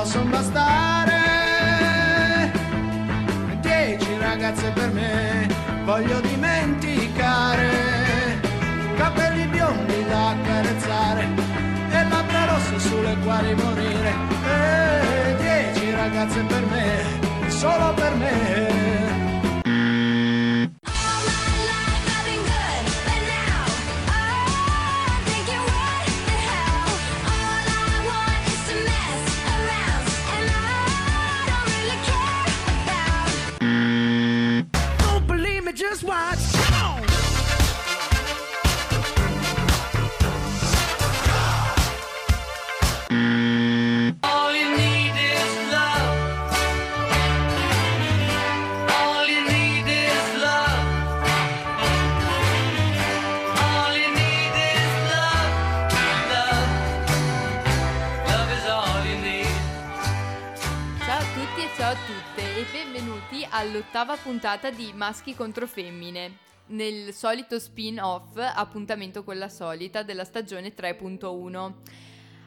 possono bastare. Dieci ragazze per me voglio dimenticare. Capelli biondi da accarezzare e labbra rosse sulle quali morire. E dieci ragazze per me, solo per me. Di Maschi contro Femmine, nel solito spin-off appuntamento con la solita della stagione 3.1.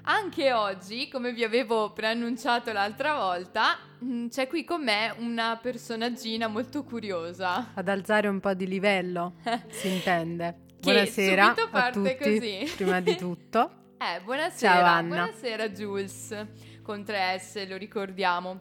Anche oggi, come vi avevo preannunciato l'altra volta, mm, c'è qui con me una personaggina molto curiosa. Ad alzare un po' di livello, si intende. Buonasera a tutti, così. prima di tutto. Eh, buonasera, Ciao, Anna. buonasera Jules, con tre S, lo ricordiamo.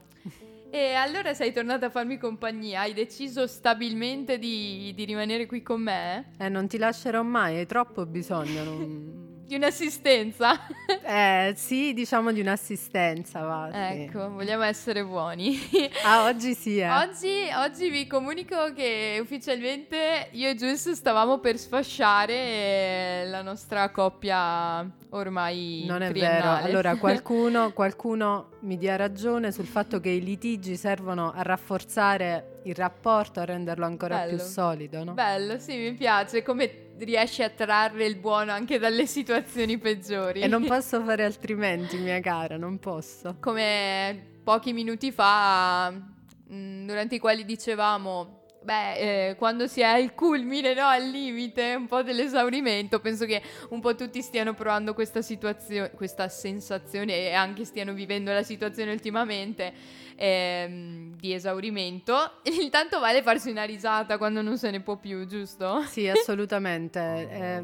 E allora sei tornata a farmi compagnia, hai deciso stabilmente di, di rimanere qui con me? Eh, non ti lascerò mai, hai troppo bisogno. non- Di un'assistenza? Eh, sì, diciamo di un'assistenza, va. sì. ecco, vogliamo essere buoni. Ah, oggi sì, eh. Oggi, oggi vi comunico che ufficialmente io e Jules stavamo per sfasciare eh, la nostra coppia ormai Non è vero. Allora, qualcuno, qualcuno mi dia ragione sul fatto che i litigi servono a rafforzare il rapporto, a renderlo ancora Bello. più solido, no? Bello, sì, mi piace come riesci a trarre il buono anche dalle situazioni peggiori. E non posso fare altrimenti, mia cara, non posso. Come pochi minuti fa, mh, durante i quali dicevamo, beh, eh, quando si è al culmine, no, al limite, un po' dell'esaurimento, penso che un po' tutti stiano provando questa situazione, questa sensazione e anche stiano vivendo la situazione ultimamente ehm, di esaurimento. Intanto vale farsi una risata quando non se ne può più, giusto? Sì, assolutamente. È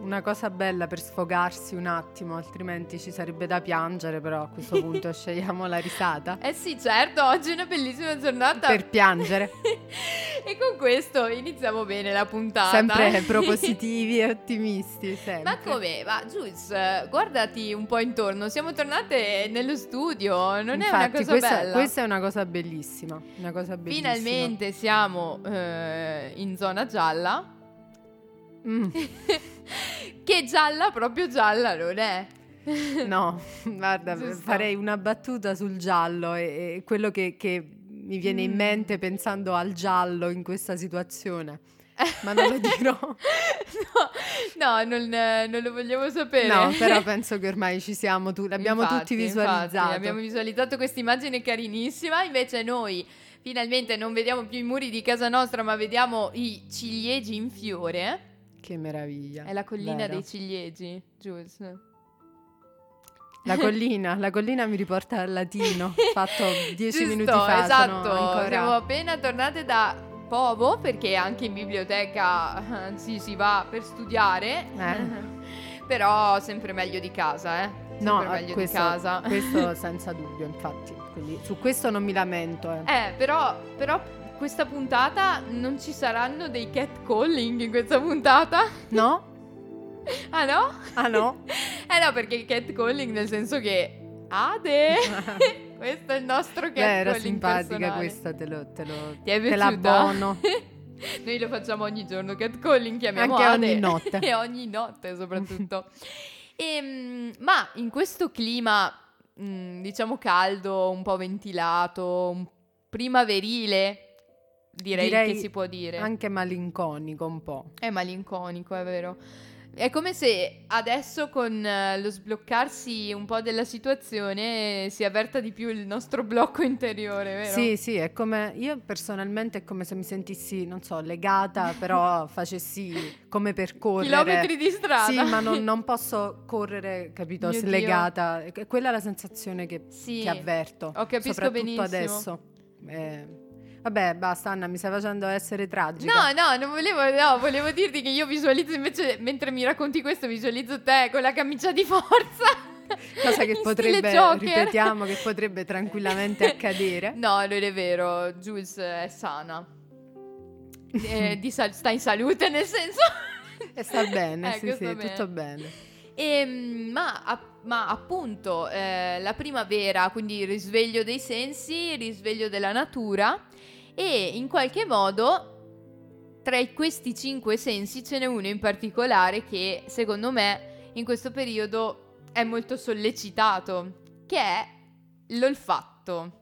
una cosa bella per sfogarsi un attimo, altrimenti ci sarebbe da piangere, però a questo punto scegliamo la risata. Eh sì, certo, oggi è una bellissima giornata. Per piangere, e con questo iniziamo bene la puntata. sempre propositivi e ottimisti, sempre. Ma come? Ma Jules, guardati un po' intorno, siamo tornate nello studio, non è una Infatti, cosa questa, bella. Questa è una cosa bellissima, una cosa bellissima. Finalmente siamo eh, in zona gialla, Mm, che gialla, proprio gialla non è. no, guarda, Giusto. farei una battuta sul giallo e, e quello che, che mi viene in Mm. mente pensando al giallo in questa situazione. Ma non lo dirò. no, no non, non lo vogliamo sapere. No, però penso che ormai ci siamo, tu- l'abbiamo Infatti, tutti visualizzato. infatti, abbiamo visualizzato questa immagine carinissima, invece noi finalmente non vediamo più i muri di casa nostra, ma vediamo i ciliegi in fiore. Che meraviglia. È la collina vero. dei ciliegi, Jules. La collina, la collina mi riporta al latino, fatto dieci Giusto, minuti fa. esatto. Siamo appena tornate da Povo perché anche in biblioteca eh, si, si va per studiare. Eh. Però sempre meglio di casa, eh. Sempre No, meglio questo, di casa. questo senza dubbio, infatti. Quindi su questo non mi lamento. eh. Eh, però, però questa puntata non ci saranno dei catcalling in questa puntata? No? Ah no? Ah no? Eh no, perché il catcalling nel senso che Ade, questo è il nostro Beh, era catcalling simpatica questa, te lo, te lo, Ti è te piaciuta? l'abbono. Noi lo facciamo ogni giorno, catcalling chiamiamo Anche Ade. ogni notte. e ogni notte soprattutto. Ehm, ma in questo clima, mm, diciamo caldo, un po' ventilato, primaverile, direi, Direi che si può dire. Anche malinconico un po'. È malinconico, è vero. È come se adesso con eh, lo sbloccarsi un po' della situazione si avverta di più il nostro blocco interiore, vero? Sì, sì, è come io personalmente è come se mi sentissi, non so, legata, però facessi come per correre. Chilometri di strada. Sì, ma non, non posso correre, capito, Mio Dio. slegata. E Quella è la sensazione che, Sì, che avverto. ho soprattutto benissimo. adesso. Eh, Vabbè, basta Anna, mi stai facendo essere tragica. No, no, non volevo, no, volevo dirti che io visualizzo invece, mentre mi racconti questo, visualizzo te con la camicia di forza. Cosa che potrebbe, ripetiamo, che potrebbe tranquillamente accadere. No, non è vero, Jules è sana. Eh, di sal- sta in salute nel senso... E sta bene, Ecco, sì, sì, bene. tutto bene. Ehm, ma, ma appunto eh, la primavera, quindi risveglio dei sensi, risveglio della natura e in qualche modo tra questi cinque sensi ce n'è uno in particolare che secondo me in questo periodo è molto sollecitato, che è l'olfatto.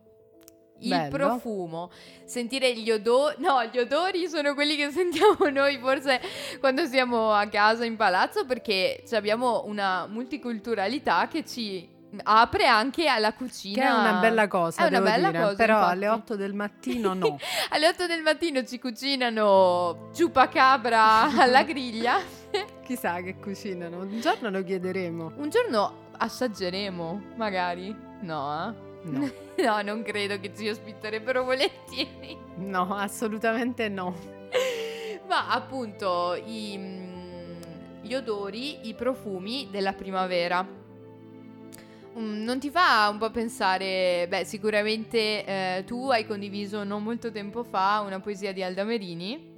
Il Bello. profumo, sentire gli odori, no, gli odori sono quelli che sentiamo noi forse quando siamo a casa in palazzo perché abbiamo una multiculturalità che ci apre anche alla cucina. Che è una bella cosa, È una bella dire. cosa, Però infatti. alle 8 del mattino no. Alle 8 del mattino ci cucinano ciupacabra alla griglia. Chissà che cucinano. Un giorno lo chiederemo. Un giorno assaggeremo, magari. No, eh? No, No, non credo che ci ospiterebbero volentieri. no, assolutamente no. Ma appunto i, mm, gli odori, i profumi della primavera. Mm, Non ti fa un po' pensare, beh, sicuramente eh, tu hai condiviso non molto tempo fa una poesia di Alda Merini,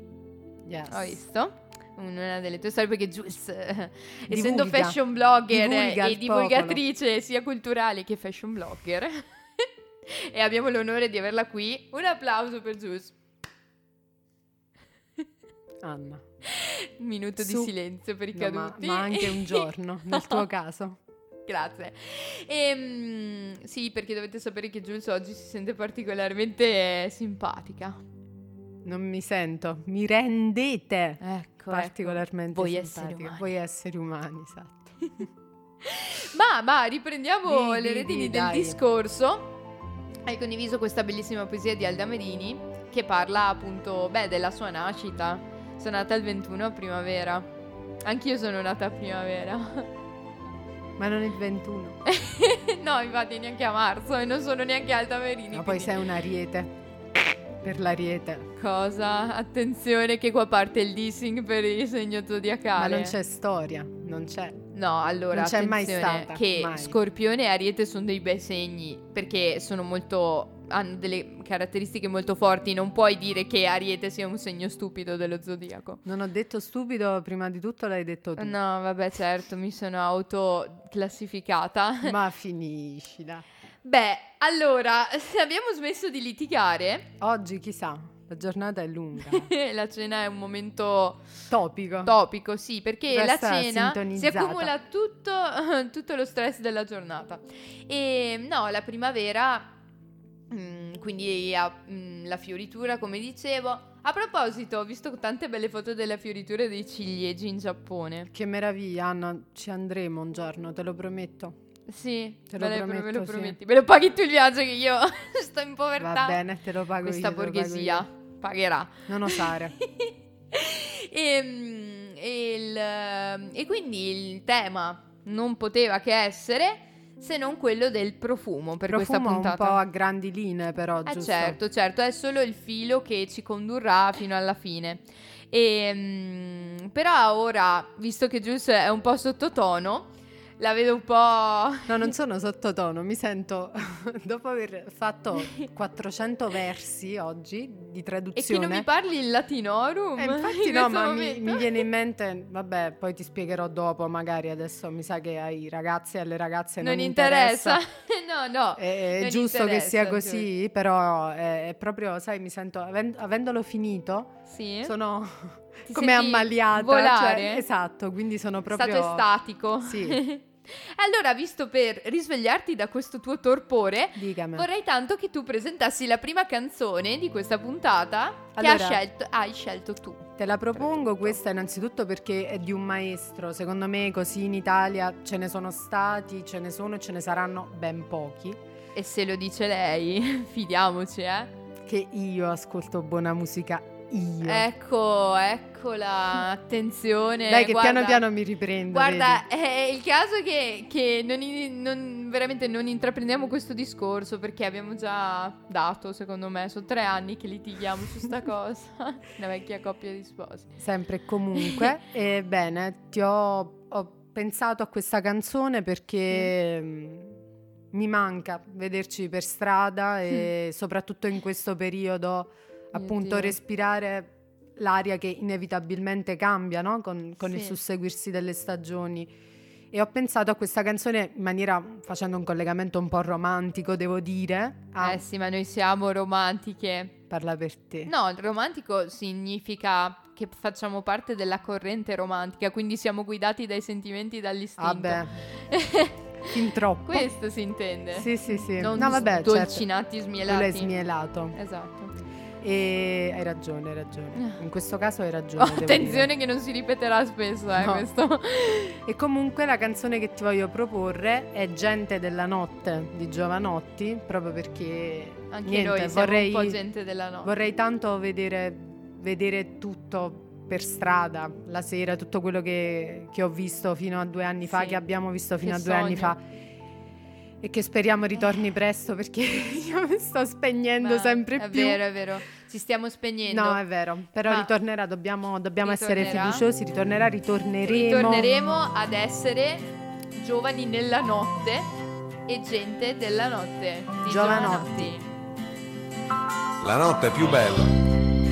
Yes. ho visto, una delle tue storie perché Jules, eh, essendo fashion blogger Divulga e divulgatrice sia culturale che fashion blogger, e abbiamo l'onore di averla qui, un applauso per Jules. Anna. Un minuto di Su- silenzio per i No, ma, ma anche un giorno, nel tuo caso. Grazie. Ehm, sì, perché dovete sapere che Jules oggi si sente particolarmente eh, simpatica. Non mi sento. Mi rendete Ecco, particolarmente Voi esseri simpatica. umani. Voi esseri umani, esatto. Ma, ma riprendiamo Di, le di, redini di, del dai. discorso. Hai condiviso questa bellissima poesia di Alda Merini che parla appunto, beh, della sua nascita. Sono nata il 21 a primavera. Anch'io sono nata a primavera. Ma non il 21. no, infatti neanche a marzo e non sono neanche Alda Merini. Ma poi quindi- sei un ariete. Per l'ariete. Cosa? Attenzione che qua parte il dissing per il segno Ma zodiacale. non c'è storia. Non c'è. No, allora Non c'è mai stata, che mai. Scorpione e Ariete sono dei bei segni perché sono molto hanno delle caratteristiche molto forti, non puoi dire che Ariete sia un segno stupido dello zodiaco. Non ho detto stupido, prima di tutto l'hai detto tu. No, vabbè, certo, mi sono autoclassificata. Ma finiscila. Beh, allora, se abbiamo smesso di litigare, Oggi chissà, la giornata è lunga. la cena è un momento Topico. topico, sì, perché la Resta cena si accumula tutto, tutto lo stress della giornata. E no, la primavera, mm, quindi ha, mm, la fioritura, come dicevo. A proposito, ho visto tante belle foto della fioritura dei ciliegi in Giappone. Che meraviglia, Anna. Ci andremo un giorno, te lo prometto. Sì, Te lo me, me lo prometto, sì. prometti. Me lo paghi tu il viaggio che io sto in povertà. Va bene, te lo pago Questa io. pago borghesia pagherà. Non osare. e, mm, e il- e quindi il tema non poteva che essere se non quello del profumo per questa Profumo un puntata. po' a grandi linee, però, Eh giusto? certo, certo, è solo il filo che ci condurrà fino alla fine. E, mm, però ora, visto che Jules è un po' sottotono, la vedo un po'... No, non sono sottotono, mi sento dopo aver fatto 400 versi oggi di E traduzione. che non mi parli il latinorum? Eh, infatti in no, ma mi, mi viene in mente, vabbè, poi ti spiegherò dopo, magari adesso mi sa che ai ragazzi e alle ragazze non, Non interessa. no, no. È, è giusto che sia interessa, così, però è, è proprio, sai, mi sento, aven- avendolo finito, Sì. sono Ti come ammaliata. volare? cioè, esatto, quindi sono proprio... Stato estatico. Sì. Allora, visto per risvegliarti da questo tuo torpore, Dicami. vorrei tanto che tu presentassi la prima canzone di questa puntata che Allora- ha scelto- hai scelto tu. Te la propongo questa innanzitutto perché è di un maestro. Secondo me così in Italia ce ne sono stati, ce ne sono e ce ne saranno ben pochi. E se lo dice lei, fidiamoci, eh. Che io ascolto buona musica, io. Ecco, eccola, attenzione. Dai che guarda- piano piano mi riprendo. Guarda, è il caso che, che non, non- veramente non intraprendiamo questo discorso perché abbiamo già dato, secondo me, sono tre anni che litighiamo su sta cosa. Una vecchia coppia di sposi. vedi? Sempre e comunque. Ebbene, ti ho, ho pensato a questa canzone perché mm, mi manca vederci per strada e soprattutto in questo periodo appunto Dio. respirare l'aria che inevitabilmente cambia no? con, con il Sì. susseguirsi delle stagioni. E ho pensato a questa canzone in maniera facendo un collegamento un po' romantico, devo dire. a- Eh sì, ma noi siamo romantiche. Parla per te. No, il romantico significa che facciamo parte della corrente romantica, quindi siamo guidati dai sentimenti e dall'istinto. Vabbè, fin troppo. Questo si intende. Sì, sì, sì. Non no, vabbè, certo. dolcinati, Tu smielati. l'hai smielato. Esatto. E hai ragione, hai ragione. In questo caso hai ragione. Oh, attenzione che non si ripeterà spesso, eh, No. questo. E comunque la canzone che ti voglio proporre è Gente della notte di Giovanotti, proprio perché Anche niente, noi siamo vorrei, un po' gente della notte. vorrei tanto vedere, vedere tutto per strada la sera, tutto quello che, che ho visto fino a due anni fa, Sì. che abbiamo visto fino Che a due anni sogno. fa. E che speriamo ritorni presto perché io mi sto spegnendo Ma sempre è più. vero, è vero. Ci stiamo spegnendo. No, è vero, però Ma- ritornerà, dobbiamo, dobbiamo essere Ritornerà? fiduciosi, ritornerà, ritorneremo. Ritorneremo ad essere giovani nella notte e gente della notte. Di Giovanotti. La notte è più bella,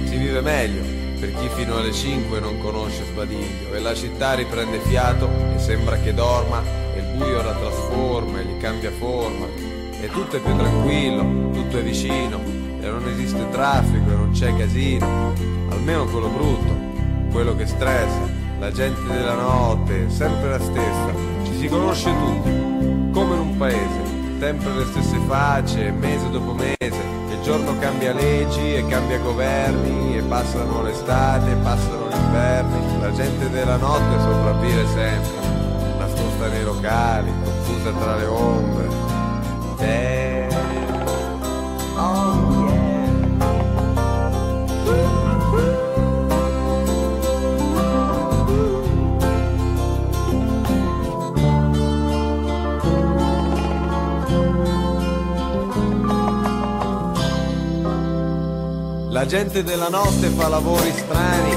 si vive meglio per chi fino alle 5 non conosce sbadiglio e la città riprende fiato e sembra che dorma e il buio la trasforma e gli cambia forma. E tutto è più tranquillo, tutto è vicino e non esiste traffico e non c'è casino, almeno quello brutto, quello che stressa, la gente della notte sempre la stessa, ci si conosce tutti, come in un paese, sempre le stesse facce, mese dopo mese, il giorno cambia leggi e cambia governi e passano l'estate e passano gli inverni, la gente della notte sopravvive sempre, nascosta nei locali, confusa tra le ombre. Eh, oh La gente della notte fa lavori strani,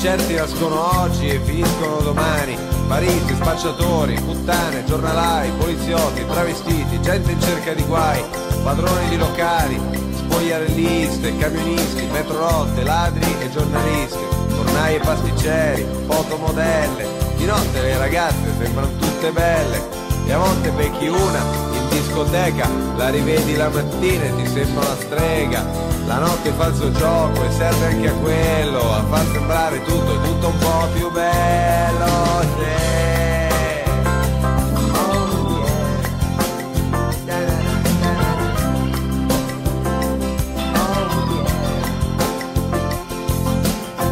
certi nascono oggi e finiscono domani. Mariti, spacciatori, puttane, giornalai, poliziotti, travestiti, gente in cerca di guai, padroni di locali, spogliarelliste, camionisti, metrorotte, ladri e giornalisti, fornai e pasticceri, fotomodelle. Di notte le ragazze sembrano tutte belle e a volte becchi una in discoteca, la rivedi la mattina e ti sembra una strega. La notte fa il suo gioco e serve anche a quello, a far sembrare tutto, tutto un po' più bello.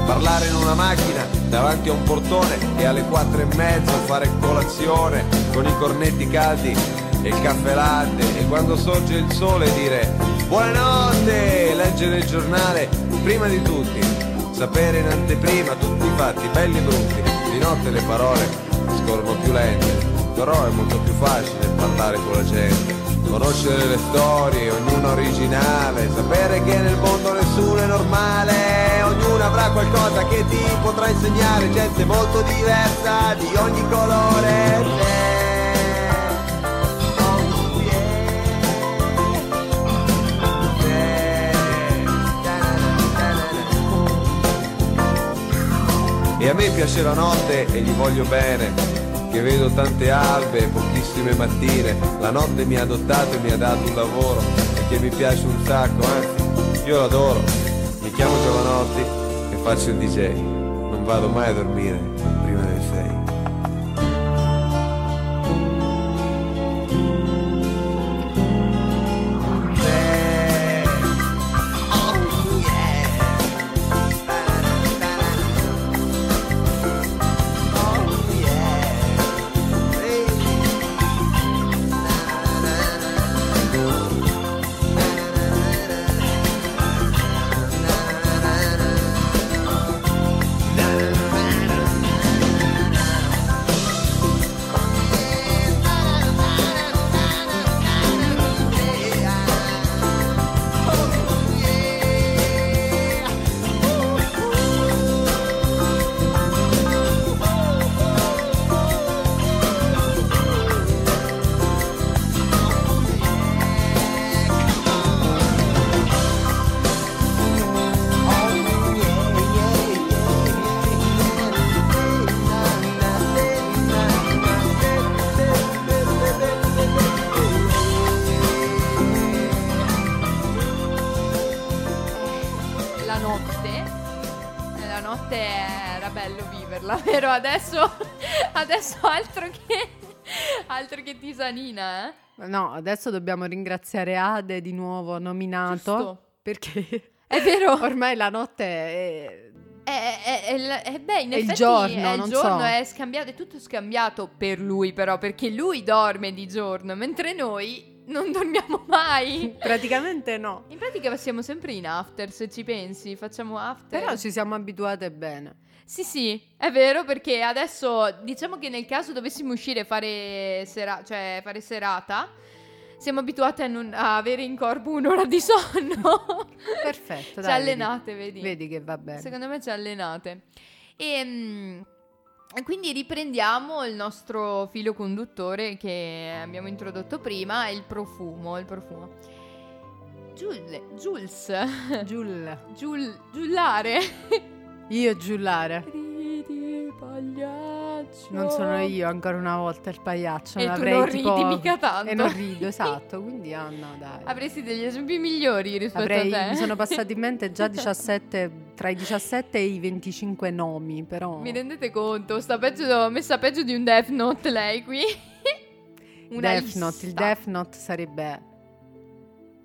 Parlare in una macchina davanti a un portone e alle quattro e mezzo fare colazione con i cornetti caldi e il caffè latte e quando sorge il sole dire buonanotte, leggere il giornale prima di tutti, sapere in anteprima tutti i fatti belli e brutti, di notte le parole scorrono più lente, però è molto più facile parlare con la gente. Conoscere le storie, ognuna originale, sapere che nel mondo nessuno è normale, ognuno avrà qualcosa che ti potrà insegnare, gente molto diversa di ogni colore. E a me piace la notte e gli voglio bene, che vedo tante albe e pochissime mattine. La notte mi ha adottato e mi ha dato un lavoro, e che mi piace un sacco, anzi, io l'adoro. Mi chiamo Giovanotti e faccio il DJ. Non vado mai a dormire Adesso, adesso altro che, altro che tisanina, eh? No, adesso dobbiamo ringraziare Ade di nuovo nominato. Giusto. Perché È vero. ormai la notte è... È, è- è il- è- beh, in È il effetti giorno, è il giorno, so. è scambiato, è tutto scambiato per lui però, perché lui dorme di giorno, mentre noi non dormiamo mai. Praticamente no. In pratica siamo sempre in after, se ci pensi, facciamo after. Però ci siamo abituate bene. Sì, sì, è vero perché adesso diciamo che nel caso dovessimo uscire e fare, sera- cioè, fare serata, siamo abituati a, non- a avere in corpo un'ora di sonno. Perfetto, ci dai, allenate, vedi? Vedi che va bene. Secondo me ci allenate. E, mm, e quindi riprendiamo il nostro filo conduttore che abbiamo introdotto prima, il profumo, il profumo. Giul- Jules, Giul. Giul- giullare. Io giullare. Ridi, pagliaccio. Non sono io ancora una volta il pagliaccio. E non tu non tipo... ridi mica tanto. E non rido, esatto. Quindi Anna, dai. Avresti degli esempi migliori rispetto Avrei- a te. mi sono passati in mente già 17, tra i 17 e i 25 nomi, però... Mi rendete conto? Sta peggio, messa peggio di un Death Note lei qui. Una Death Note, il. Death Note sarebbe...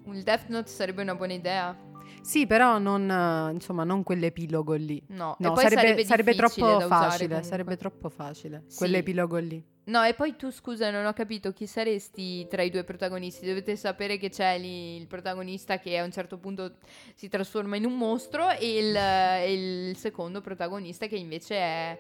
Il Death Note sarebbe una buona idea? Sì, però non, insomma, non quell'epilogo lì. No, No, sarebbe, sarebbe, sarebbe troppo facile, sarebbe troppo facile, Sì. quell'epilogo lì. No, e poi tu scusa, non ho capito chi saresti tra i due protagonisti. Dovete sapere che c'è lì il protagonista che a un certo punto si trasforma in un mostro e il, e il secondo protagonista che invece è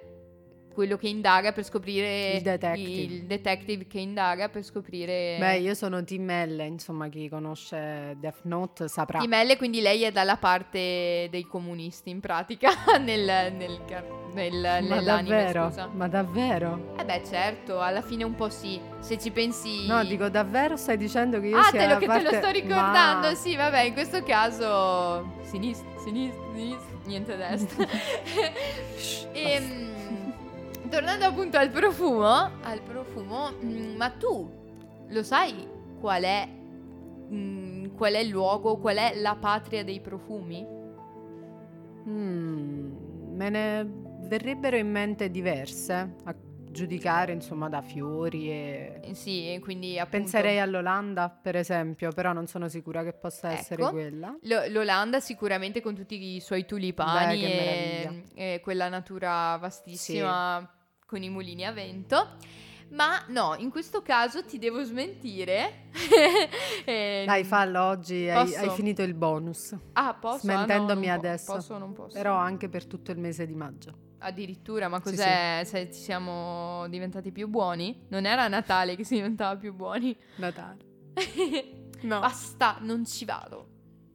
quello che indaga per scoprire Il detective. il detective che indaga per scoprire Beh, io sono Team L, insomma, chi conosce Death Note saprà. di Melle, quindi lei è dalla parte dei comunisti in pratica nel, nel, nel- Ma nell'anime, davvero? scusa. Ma davvero? Eh beh, certo, alla fine un po' sì. Se ci pensi... No, dico davvero stai dicendo che io Ah, sia te lo, che te lo parte- sto ricordando, Ma- sì, vabbè, in questo caso sinistra, sinistra, sinistra, niente destra. Ehm, tornando appunto al profumo, al profumo, mm, ma tu lo sai qual è, mm, qual è il luogo, qual è la patria dei profumi? Mm, me ne verrebbero in mente diverse, a giudicare insomma da fiori e... Eh, Sì, quindi appunto... Penserei all'Olanda, per esempio, però non sono sicura che possa essere Ecco. quella. Lo- L'Olanda sicuramente con tutti i suoi tulipani Beh, e, e quella natura vastissima con i mulini a vento. Ma no, in questo caso ti devo smentire. Eh, Dai, fallo oggi, hai, hai finito il bonus. Ah, posso? Ah, no, Smentendomi non po- adesso. Posso o non posso? Però anche per tutto il mese di maggio. Addirittura, ma Sì, cos'è? Se ci siamo diventati più buoni? Non era Natale che si diventava più buoni? Natale. No. Basta, non ci vado.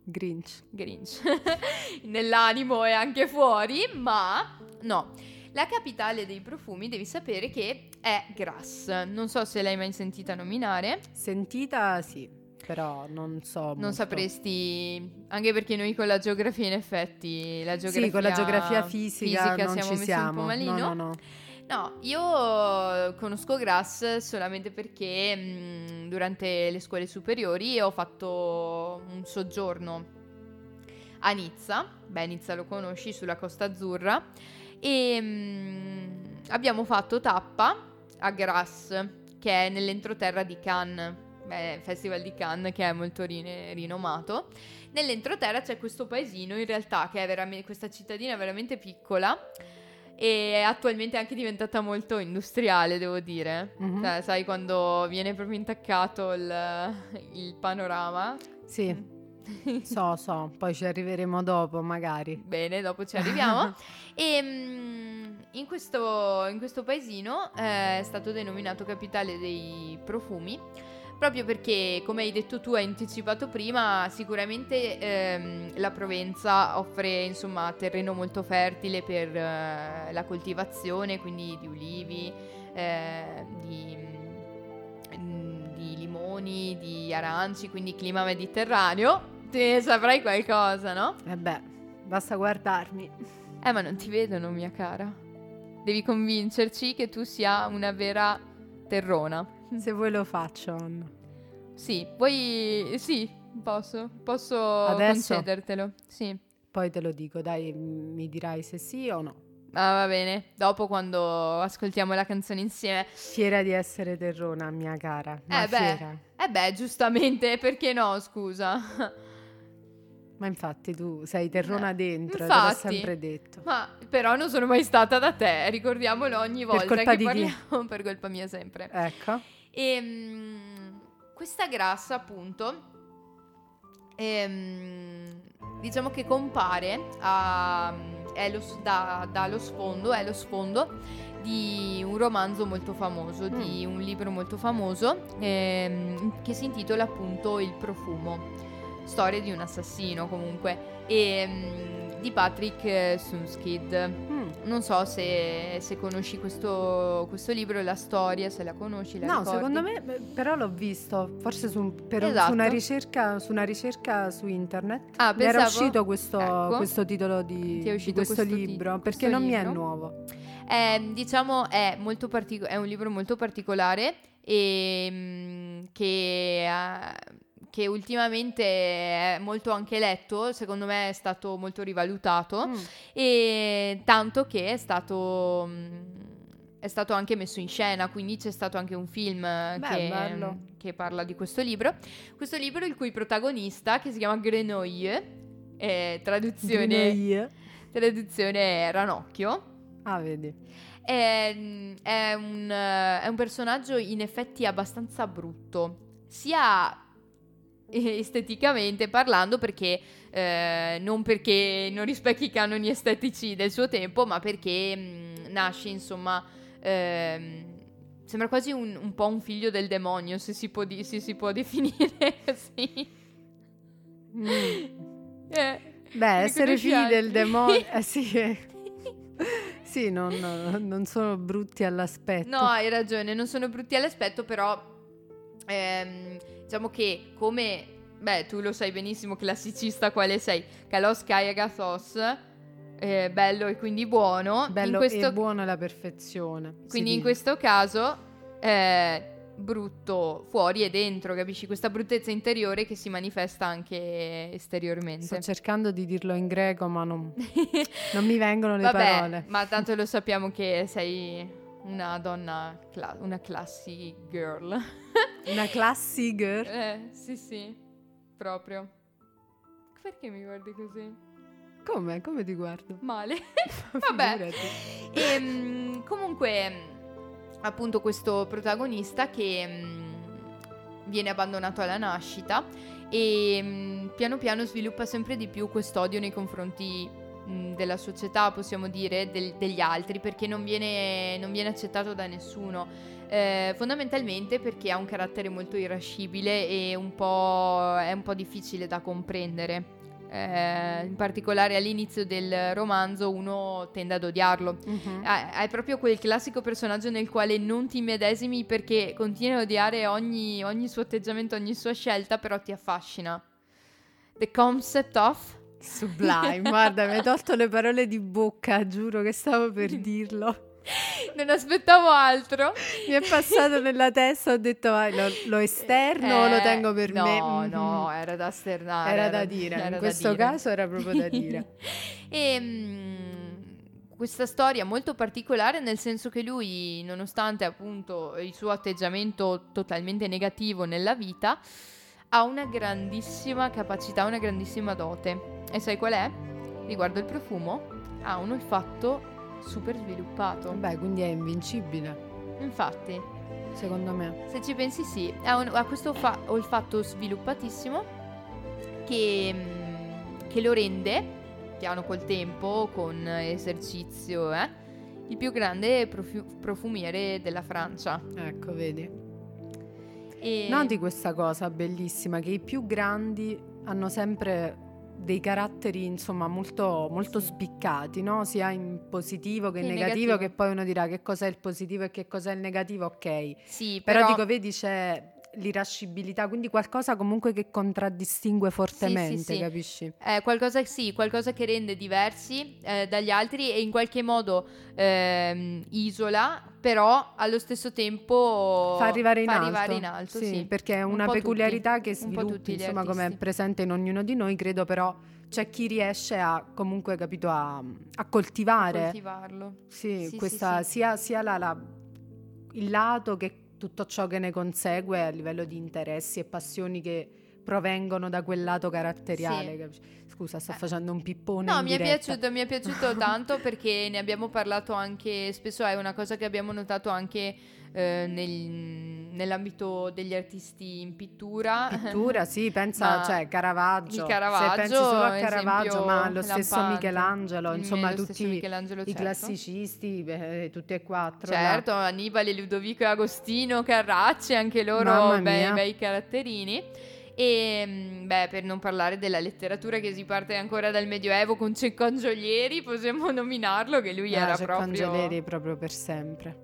Grinch. Grinch nell'animo e anche fuori, ma no. La capitale dei profumi devi sapere che è Grasse. Non so se l'hai mai sentita nominare. Sentita sì, però non so Non molto. sapresti, anche perché noi con la geografia in effetti, la geografia Sì, con la geografia fisica, non siamo ci messi un siamo. po' malino. No, no, no. No, io conosco Grasse solamente perché mh, durante le scuole superiori ho fatto un soggiorno a Nizza, beh Nizza lo conosci, sulla Costa Azzurra, e mh, abbiamo fatto tappa a Grasse, che è nell'entroterra di Cannes, beh, Festival di Cannes che è molto rin- rinomato. Nell'entroterra c'è questo paesino in realtà che è veramente, questa cittadina veramente piccola e attualmente è anche diventata molto industriale, devo dire. Mhm. Cioè, sai, quando viene proprio intaccato il, il panorama. Sì, so, so, poi ci arriveremo dopo magari. Bene, dopo ci arriviamo. e mm, in, questo, in questo paesino eh, è stato denominato capitale dei profumi. Proprio perché, come hai detto tu, hai anticipato prima, sicuramente ehm, la Provenza offre insomma terreno molto fertile per eh, la coltivazione, quindi di ulivi, eh, di, di limoni, di aranci, quindi clima mediterraneo. Te ne saprai qualcosa, no? E beh, basta guardarmi. Eh, ma non ti vedono, mia cara. Devi convincerci che tu sia una vera terrona. Se vuoi lo faccio, Anna. Sì, vuoi... Sì, posso. Posso Adesso? concedertelo. Sì. Poi te lo dico, dai, mi dirai se sì o no. Ah, va bene. Dopo quando ascoltiamo la canzone insieme. Fiera di essere terrona, mia cara. Ma eh beh. fiera. Eh beh, giustamente, perché no, scusa. Ma infatti tu sei terrona Eh, dentro, te l'ho sempre detto. Ma però non sono mai stata da te, ricordiamolo ogni volta colpa che parliamo per colpa mia sempre. Ecco. E mm, questa grassa, appunto, ehm, diciamo che compare a, è lo da- dallo sfondo, è lo sfondo di un romanzo molto famoso, di un libro molto famoso ehm, che si intitola appunto Il profumo, storia di un assassino comunque, e, mm, di Patrick eh, Sunskid. Mm. Non so se, se conosci questo, questo libro, la storia, se la conosci, la No, ricordi. secondo me, però l'ho visto, forse su, un- per Esatto. su una ricerca, su una ricerca su internet. Ah, Mi era pensavo- uscito questo, Ecco. questo titolo di, di questo, questo ti- libro, perché non mi è libro? nuovo. Eh, diciamo è, molto partico- è un libro molto particolare e mm, che, eh, che ultimamente è molto anche letto, secondo me è stato molto rivalutato Mm. e tanto che è stato, mm, è stato anche messo in scena, quindi c'è stato anche un film eh, Beh, che, che parla di questo libro. Questo libro il cui protagonista, che si chiama Grenouille, eh, traduzione, Grenouille. traduzione Ranocchio, Ah, vedi. è, è un, è un personaggio in effetti abbastanza brutto, sia esteticamente parlando, perché eh, non perché non rispecchi i canoni estetici del suo tempo, ma perché mh, nasce insomma. ehm, sembra quasi un, un po' un figlio del demonio, se si può, di- se si può definire così. Mm. Eh, Beh, essere figli del demonio... Eh, sì, eh. sì non, non sono brutti all'aspetto. No, hai ragione, non sono brutti all'aspetto, però ehm, diciamo che come, beh, tu lo sai benissimo, classicista quale sei, Kalos Kayagathos, eh, bello e quindi buono, Bello questo, e buono alla perfezione. quindi in dice. questo caso eh, brutto fuori e dentro, capisci? Questa bruttezza interiore che si manifesta anche esteriormente. Sto cercando di dirlo in greco, ma non, non mi vengono le Vabbè, parole. ma tanto lo sappiamo che sei una donna, cla- una classy girl. Una classy girl. Eh, sì, sì, proprio. Perché mi guardi così? Come? Come ti guardo? Male. Vabbè. E, mm, comunque, mm, appunto, questo protagonista che mm, viene abbandonato alla nascita e mm, piano piano sviluppa sempre di più quest'odio nei confronti della società, possiamo dire, del- degli altri, perché non viene, non viene accettato da nessuno. Eh, fondamentalmente perché ha un carattere molto irascibile e un po', è un po' difficile da comprendere. Eh, in particolare all'inizio del romanzo uno tende ad odiarlo. Mhm. Ah, È proprio quel classico personaggio nel quale non ti medesimi perché continui a odiare ogni, ogni suo atteggiamento, ogni sua scelta, però ti affascina. The concept of... Sublime, guarda, mi hai tolto le parole di bocca, giuro che stavo per dirlo. Non aspettavo altro. Mi è passato nella testa, ho detto vai, lo, lo esterno o lo Eh, tengo per no, me? No, no, era da sternare. Era da dire, era in da questo dire. caso era proprio da dire. e mm, questa storia molto particolare nel senso che lui, nonostante appunto il suo atteggiamento totalmente negativo nella vita, ha una grandissima capacità, una grandissima dote. E sai qual è? Riguardo il profumo, ha un olfatto super sviluppato. Beh, quindi è invincibile, Infatti, secondo me. se ci pensi sì, ha, un- ha questo fa- olfatto sviluppatissimo che, mm, che lo rende, piano col tempo, con esercizio, eh, il più grande profu- profumiere della Francia. Ecco, vedi. E... Noti questa cosa bellissima, che i più grandi hanno sempre dei caratteri, insomma, molto, molto spiccati, no? Sia in positivo Che in negativo, negativo. che poi uno dirà che cos'è il positivo e che cos'è il negativo, ok. Sì, Però, però, dico, vedi, c'è l'irascibilità, quindi qualcosa comunque che contraddistingue fortemente, sì. capisci? è qualcosa, sì, qualcosa che rende diversi eh, dagli altri e in qualche modo ehm, isola, però allo stesso tempo Fa arrivare in fa alto. arrivare in alto, sì. perché è Un una po' peculiarità tutti, che un sviluppi, gli insomma, come è presente in ognuno di noi, credo però c'è chi riesce a comunque, capito, a, a coltivare coltivarlo. sì, Sì, questa, sì, sì. sia, sia la- la- il lato che tutto ciò che ne consegue a livello di interessi e passioni che provengono da quel lato caratteriale. Sì. Scusa, sto Eh. facendo un pippone. No, mi è piaciuto, mi è piaciuto tanto perché ne abbiamo parlato anche, spesso è una cosa che abbiamo notato anche eh, nel- nell'ambito degli artisti in pittura. Pittura, sì, pensa, cioè Caravaggio. Caravaggio, Se pensi solo a Caravaggio, ma lo stesso lampante. Michelangelo, Mm, insomma, tutti Michelangelo, i certo. classicisti, beh, tutti e quattro. là. Certo, Annibale, Ludovico e Agostino, Carracci, anche loro bei, bei caratterini. E mm, beh, per non parlare della letteratura che si parte ancora dal Medioevo con Cecco Angiolieri, possiamo nominarlo che lui Ah, era proprio Angeleri proprio per sempre.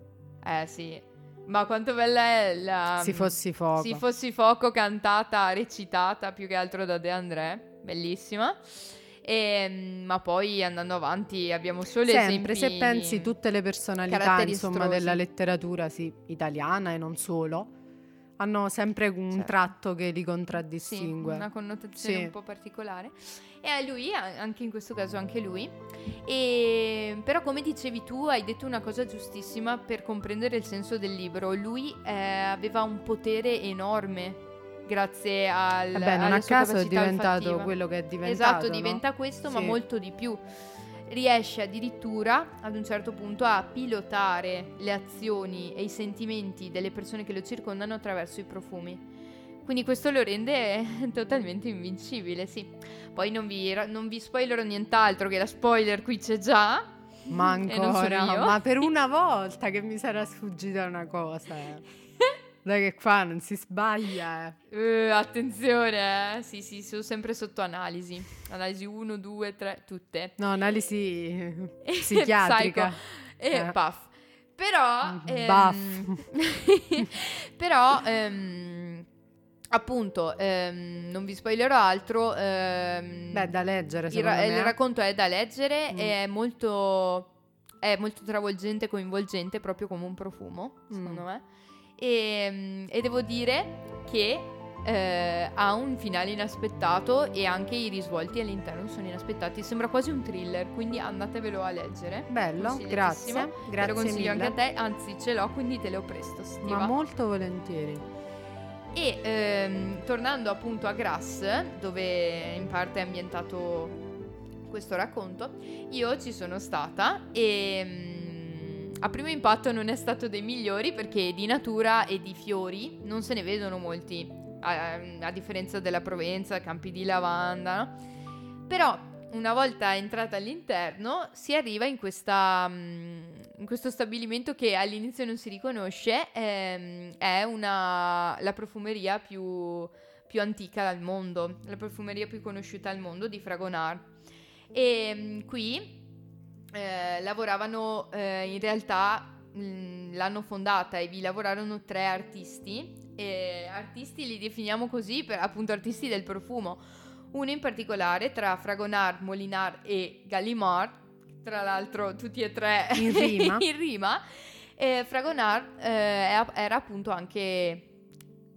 Eh sì. Ma quanto bella è la Si fossi fuoco. Si fossi fuoco cantata, recitata più che altro da De André, bellissima. E, mm, ma poi andando avanti abbiamo solo Sempre, esempi se pensi tutte le personalità insomma, della letteratura sì, italiana e non solo, hanno sempre un Certo. tratto che li Sì, contraddistingue. una connotazione Sì. un po' particolare. E a lui, anche in questo caso anche lui. E, però come dicevi tu, hai detto una cosa giustissima per comprendere il senso del libro. Lui eh, aveva un potere enorme grazie al... Vabbè, non a caso è diventato olfattiva. quello che è diventato. Esatto, no? diventa questo, ma Sì. molto di più. Riesce addirittura ad un certo punto a pilotare le azioni e i sentimenti delle persone che lo circondano attraverso i profumi. Quindi questo lo rende totalmente invincibile, sì. Poi non vi, non vi spoilerò nient'altro, che la spoiler qui c'è già. Ma ancora, ma per una volta che mi sarà sfuggita una cosa. eh. Dai che qua non si sbaglia. eh. Eh, attenzione, eh. Sì, sì, sono sempre sotto analisi. Analisi 1, 2, 3, tutte. No, analisi psichiatrica. Psycho. E Eh. puff. Però... Mm, ehm, però... ehm, appunto, ehm, non vi spoilerò altro. ehm, Beh, da leggere, il, ra- il racconto è da leggere Mm. e è molto... È molto travolgente e coinvolgente, proprio come un profumo, secondo Mm. me. E, e devo dire che eh, ha un finale inaspettato e anche i risvolti all'interno sono inaspettati. Sembra quasi un thriller, quindi andatevelo a leggere. Bello, Consigliatissimo. grazie. Te lo Grazie consiglio mille. anche a te, anzi ce l'ho, quindi te lo presto. Stiva. Ma molto volentieri. E ehm, tornando appunto a Grass, dove in parte è ambientato questo racconto, io ci sono stata e mm, a primo impatto non è stato dei migliori perché di natura e di fiori non se ne vedono molti, a, a differenza della Provenza, campi di lavanda? Però una volta entrata all'interno si arriva in, questa, mm, in questo stabilimento che all'inizio non si riconosce, ehm, è una, la profumeria più, più antica al mondo, la profumeria più conosciuta al mondo di Fragonard. E mm, qui eh, lavoravano eh, in realtà mm, l'hanno fondata e vi lavorarono tre artisti e artisti li definiamo così per appunto artisti del profumo uno in particolare tra Fragonard, Molinard e Gallimard tra l'altro tutti e tre In rima. in rima e Fragonard eh, era- appunto anche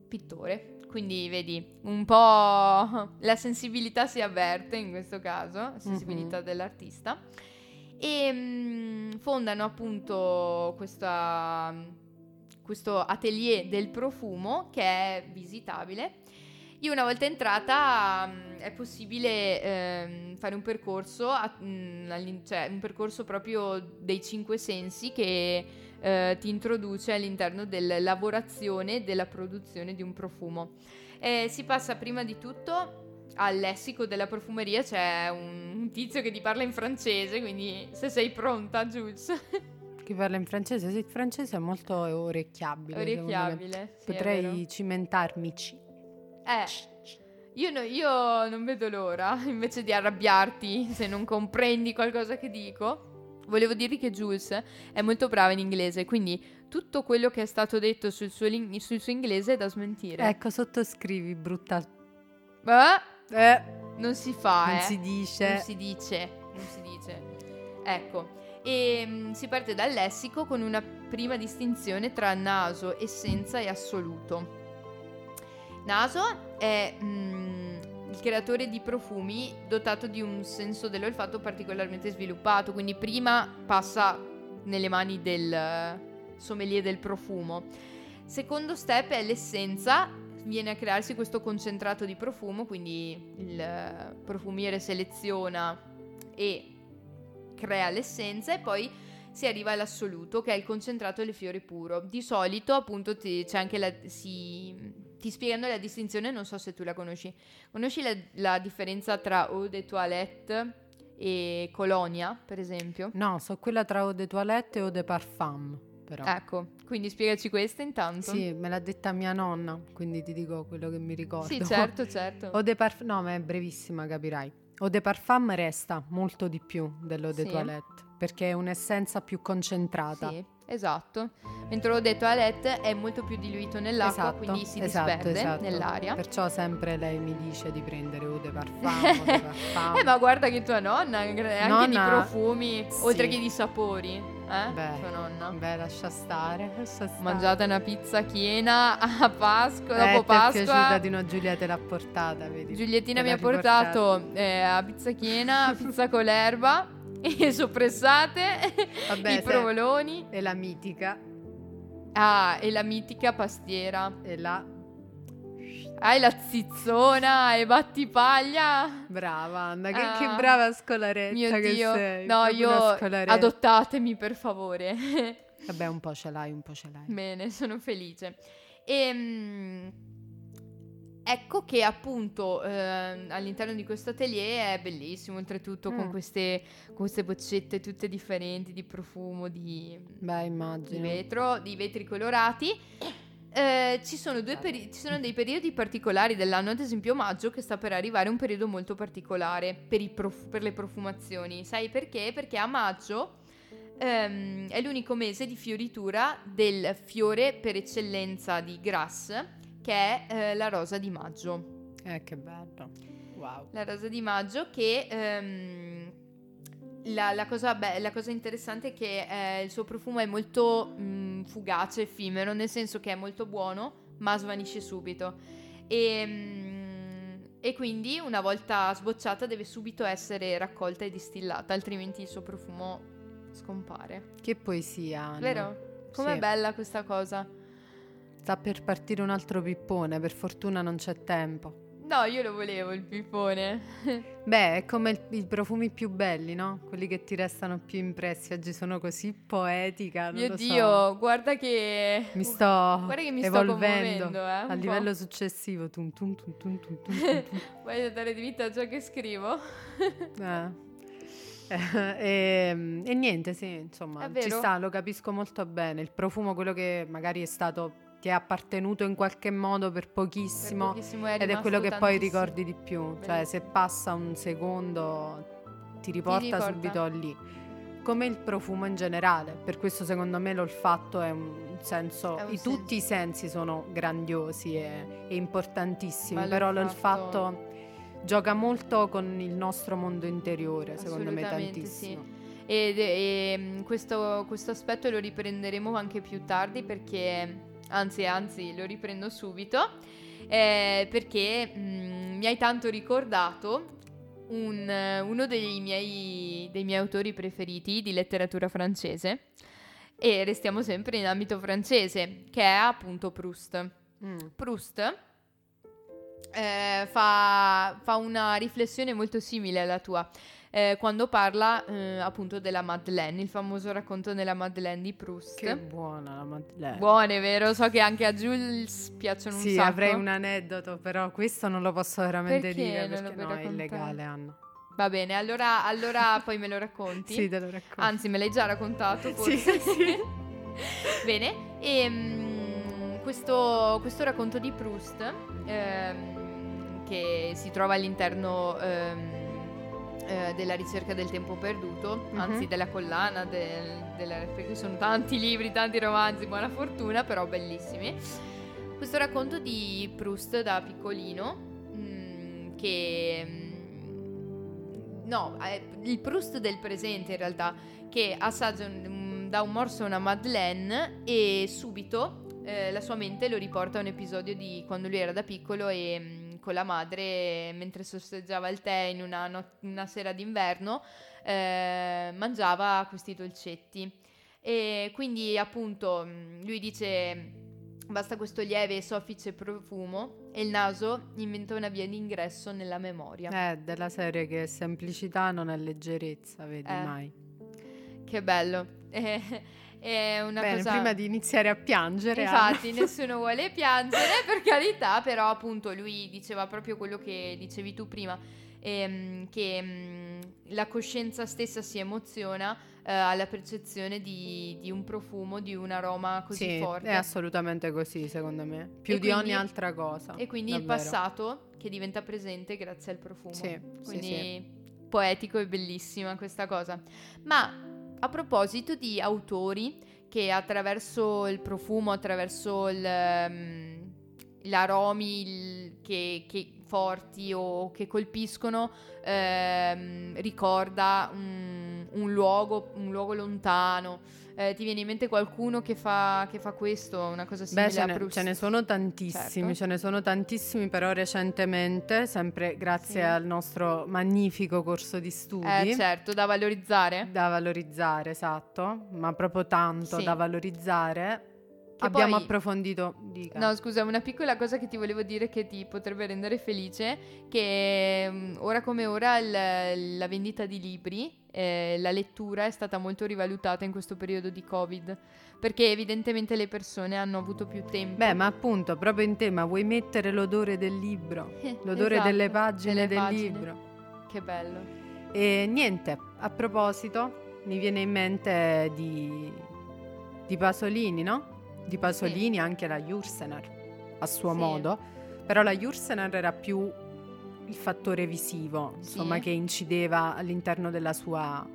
pittore quindi vedi un po' la sensibilità si avverte in questo caso la sensibilità Mhm. dell'artista e mm, fondano appunto questa, questo atelier del profumo che è visitabile. Io una volta entrata mm, è possibile ehm, fare un percorso, a- mm, all'in- cioè un percorso proprio dei cinque sensi che eh, ti introduce all'interno della lavorazione e della produzione di un profumo. Eh, si passa prima di tutto al lessico della profumeria c'è un, un tizio che ti parla in francese, quindi se sei pronta, Jules, Chi parla in francese? Sì, il francese è molto orecchiabile. orecchiabile. sì. Potrei cimentarmici. Eh, io, no- io non vedo l'ora, invece di arrabbiarti se non comprendi qualcosa che dico. Volevo dirvi che Jules è molto brava in inglese, quindi tutto quello che è stato detto sul suo, lin- sul suo inglese è da smentire. Ecco, sottoscrivi, brutta... Eh, Eh, non si fa, non eh. si dice. Non si dice, non si dice. Ecco, e mm, si parte dal lessico con una prima distinzione tra naso, essenza e assoluto. Naso è mm, il creatore di profumi dotato di un senso dell'olfatto particolarmente sviluppato, quindi prima passa nelle mani del eh, sommelier del profumo. Secondo step è l'essenza, viene a crearsi questo concentrato di profumo, quindi il eh, profumiere seleziona e crea l'essenza e poi si arriva all'assoluto che è il concentrato del fiore puro. Di solito appunto c'è anche la... Si, ti spiegano la distinzione, non so se tu la conosci. Conosci la, la differenza tra eau de toilette e colonia, per esempio? No, so quella tra eau de toilette e eau de parfum, però. Ecco, quindi spiegaci questa intanto. Sì, me l'ha detta mia nonna, quindi ti dico quello che mi ricordo. Sì, certo, certo. Eau de parfum, no, ma è brevissima, capirai. Eau de parfum resta molto di più dell'eau de Sì. toilette, perché è un'essenza più concentrata. Sì, esatto. Mentre l'eau de toilette è molto più diluito nell'acqua, Esatto, quindi si esatto, disperde esatto. nell'aria. Perciò sempre lei mi dice di prendere eau de parfum, eau de parfum. Eh, ma guarda che tua nonna, anche di Nonna- profumi, Sì. oltre che di sapori, eh? Beh, tua nonna. Beh, lascia stare, lascia stare. Mangiate una pizza chiena a Pasqua, Eh, dopo ti è piaciuta Pasqua. di Giulia te l'ha portata, vedi? Giuliettina mi ha portato eh, a pizza chiena, pizza con l'erba e soppressate, Vabbè, i provoloni. E la mitica, Ah, e la mitica pastiera. e la Hai la zizzona e battipaglia. brava Anna, che, Ah, che brava scolaretta Mio che Dio. sei. No, io adottatemi per favore. Vabbè, un po' ce l'hai, un po' ce l'hai. Bene, sono felice. Ehm, ecco che appunto ehm, all'interno di questo atelier è bellissimo, oltretutto con, Mm. queste, con queste boccette tutte differenti di profumo, di, Beh, di vetro, di vetri colorati. Eh, ci, sono due peri- ci sono dei periodi particolari dell'anno, ad esempio maggio, che sta per arrivare, un periodo molto particolare per, i prof- per le profumazioni. Sai perché? Perché a maggio ehm, è l'unico mese di fioritura del fiore per eccellenza di Grass, che è eh, la rosa di maggio. Eh, che bello. Wow. La rosa di maggio che... ehm, la, la cosa, be- la cosa interessante è che eh, il suo profumo è molto mm, fugace, effimero, nel senso che è molto buono, ma svanisce subito. E, mm, e quindi una volta sbocciata deve subito essere raccolta e distillata, altrimenti il suo profumo scompare. Che poesia, Anna. Vero? Com'è Sì. bella questa cosa? Sta per partire un altro pippone, per fortuna non c'è tempo. No, io lo volevo il pipone. Beh, è come il- i profumi più belli, no? Quelli che ti restano più impressi. Oggi sono così poetica, non Mio lo so. Dio, guarda che... Mi sto Guarda che mi sto evolvendo commuovendo, eh, a po'. livello successivo. Tum, tum, tum, tum, tum, tum, tum. Voglio dare di vita a ciò che scrivo. Eh. Eh, e, e niente, sì, insomma, ci sta, lo capisco molto bene. Il profumo, quello che magari è stato, ti è appartenuto in qualche modo per pochissimo, Per pochissimo è ed è quello che poi tantissimo. ricordi di più. Cioè, Bellissimo. se passa un secondo, ti riporta, riporta. subito lì. Come il profumo in generale, per questo secondo me l'olfatto è un senso, È un i- senso. tutti i sensi sono grandiosi e, e importantissimi, Ma però l'olfatto- l'olfatto gioca molto con il nostro mondo interiore, secondo me tantissimo. Ed, e, mm, questo, questo aspetto lo riprenderemo anche più tardi perché, anzi, anzi, lo riprendo subito, eh, perché mm, mi hai tanto ricordato un, uno dei miei, dei miei autori preferiti di letteratura francese. E restiamo sempre in ambito francese, che è appunto Proust. Mm. Proust eh, fa, fa una riflessione molto simile alla tua eh, quando parla eh, appunto della Madeleine, il famoso racconto della Madeleine di Proust. Che buona la Madeleine. Buone, vero? So che anche a Jules piacciono un Sì, sacco. avrei un aneddoto, però questo non lo posso veramente Perché dire non perché no, è illegale, Anna. Va bene, allora, allora poi me lo racconti. Sì, te lo racconto. Anzi, me l'hai già raccontato forse. Sì, sì. Bene, e mm, questo, questo racconto di Proust, ehm, che si trova all'interno ehm, eh, della ricerca del tempo perduto, Mhm. anzi della collana, del, della- perché sono tanti libri, tanti romanzi, buona fortuna, però bellissimi. Questo racconto di Proust da piccolino, mm, che... mm, No, è il Proust del presente in realtà, che assaggia un- dà un morso a una Madeleine e subito eh, la sua mente lo riporta a un episodio di quando lui era da piccolo e mm, con la madre mentre sorseggiava il tè in una, no- una sera d'inverno eh, mangiava questi dolcetti. E quindi appunto mh, lui dice basta questo lieve e soffice profumo e il naso inventa una via d'ingresso nella memoria. Eh, della serie che semplicità non è leggerezza, vedi Eh, mai. che bello. Eh, è una Bene, cosa prima di iniziare a piangere, Anna. Infatti, nessuno vuole piangere, per carità, però appunto lui diceva proprio quello che dicevi tu prima, ehm, che mm, la coscienza stessa si emoziona eh, alla percezione di, di un profumo, di un aroma così Sì, forte. è assolutamente così, secondo me. Più E di ogni quindi- altra cosa. E quindi il davvero. passato che diventa presente grazie al profumo. Sì, sì, quindi poetico e bellissima questa cosa. Ma a proposito di autori che attraverso il profumo, attraverso il, ehm, gli aromi il- che, che forti o che colpiscono, ehm, ricorda un, un luogo, un luogo lontano. Eh, ti viene in mente qualcuno che fa, che fa questo, una cosa simile Beh, ce a ne, ce ne sono tantissimi, Certo. ce ne sono tantissimi, però recentemente, sempre grazie Sì. al nostro magnifico corso di studi, Eh, certo, da valorizzare. da valorizzare, esatto, ma proprio tanto Sì. da valorizzare, abbiamo poi- approfondito. Dica. No, scusa, una piccola cosa che ti volevo dire che ti potrebbe rendere felice, che mm, ora come ora il- la vendita di libri, eh, la lettura è stata molto rivalutata in questo periodo di Covid, perché evidentemente le persone hanno avuto più tempo. Beh, ma appunto, proprio in tema, vuoi mettere l'odore del libro, Eh, l'odore esatto, delle pagine delle del pagine. libro. Che bello. E niente, a proposito, mi viene in mente di, di Pasolini, no? Di Pasolini anche la Jursener, a suo Sì. modo. Però la Jursener era più il fattore visivo, insomma, Sì. che incideva all'interno della sua,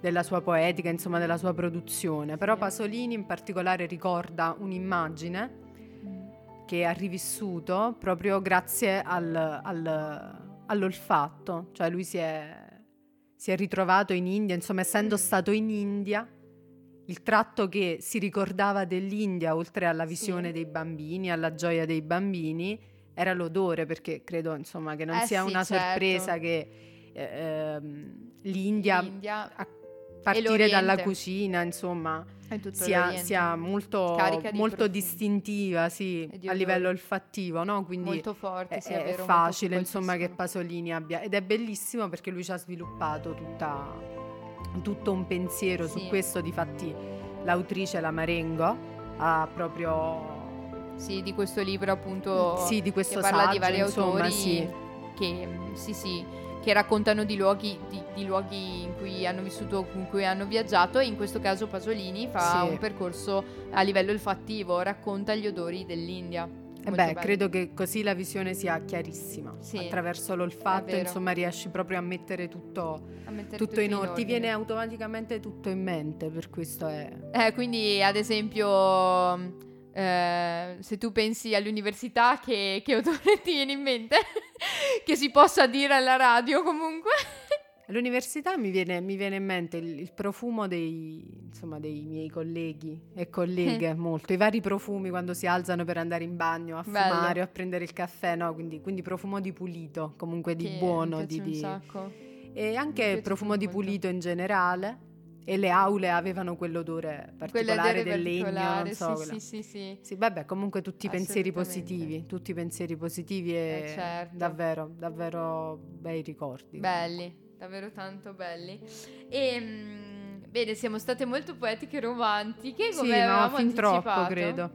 della sua poetica, insomma, della sua produzione. Però Sì. Pasolini in particolare ricorda un'immagine che ha rivissuto proprio grazie al- al- all'olfatto, cioè lui si è, si è ritrovato in India, insomma essendo Mm. stato in India, il tratto che si ricordava dell'India, oltre alla visione Sì. dei bambini, alla gioia dei bambini, era l'odore, perché credo insomma che non Eh sia sì, una certo. sorpresa che eh, ehm, l'India, L'India a partire dalla cucina, insomma, è sia, sia molto, di molto distintiva sì, di a livello olfattivo, no? Quindi molto forte, è, sì, è vero, molto facile insomma che. Pasolini abbia ed è bellissimo perché lui ci ha sviluppato tutta, tutto un pensiero su Sì. questo difatti l'autrice la Marengo ha proprio Sì, di questo libro appunto sì di questo che parla saggio di vari insomma autori sì che sì sì che raccontano di luoghi, di, di luoghi in cui hanno vissuto, in cui hanno viaggiato e in questo caso Pasolini fa un percorso a livello olfattivo, racconta gli odori dell'India. E Molto beh, bello. credo che così la visione sia chiarissima. Sì, Attraverso l'olfatto, insomma, riesci proprio a mettere tutto, A mettere tutto in ordine. Ti viene automaticamente tutto in mente, per questo è... Eh, quindi ad esempio eh, se tu pensi all'università che, che odore ti viene in mente? che si possa dire alla radio comunque. All'università mi viene, mi viene in mente il, il profumo dei, insomma, dei miei colleghi e colleghe, molto. I vari profumi quando si alzano per andare in bagno, a Bello. fumare o a prendere il caffè, no? Quindi, quindi profumo di pulito, comunque di Che buono. mi Di, un sacco. E anche il profumo di molto. pulito in generale. E le aule avevano quell'odore particolare del legno, non so. sì, sì, sì, sì. Vabbè, comunque tutti i pensieri positivi, tutti i pensieri positivi e Eh, certo. davvero, davvero bei ricordi. Belli, davvero tanto belli. E mm, bene, siamo state molto poetiche e romantiche, Sì, come no, avevamo fin troppo, anticipato. credo.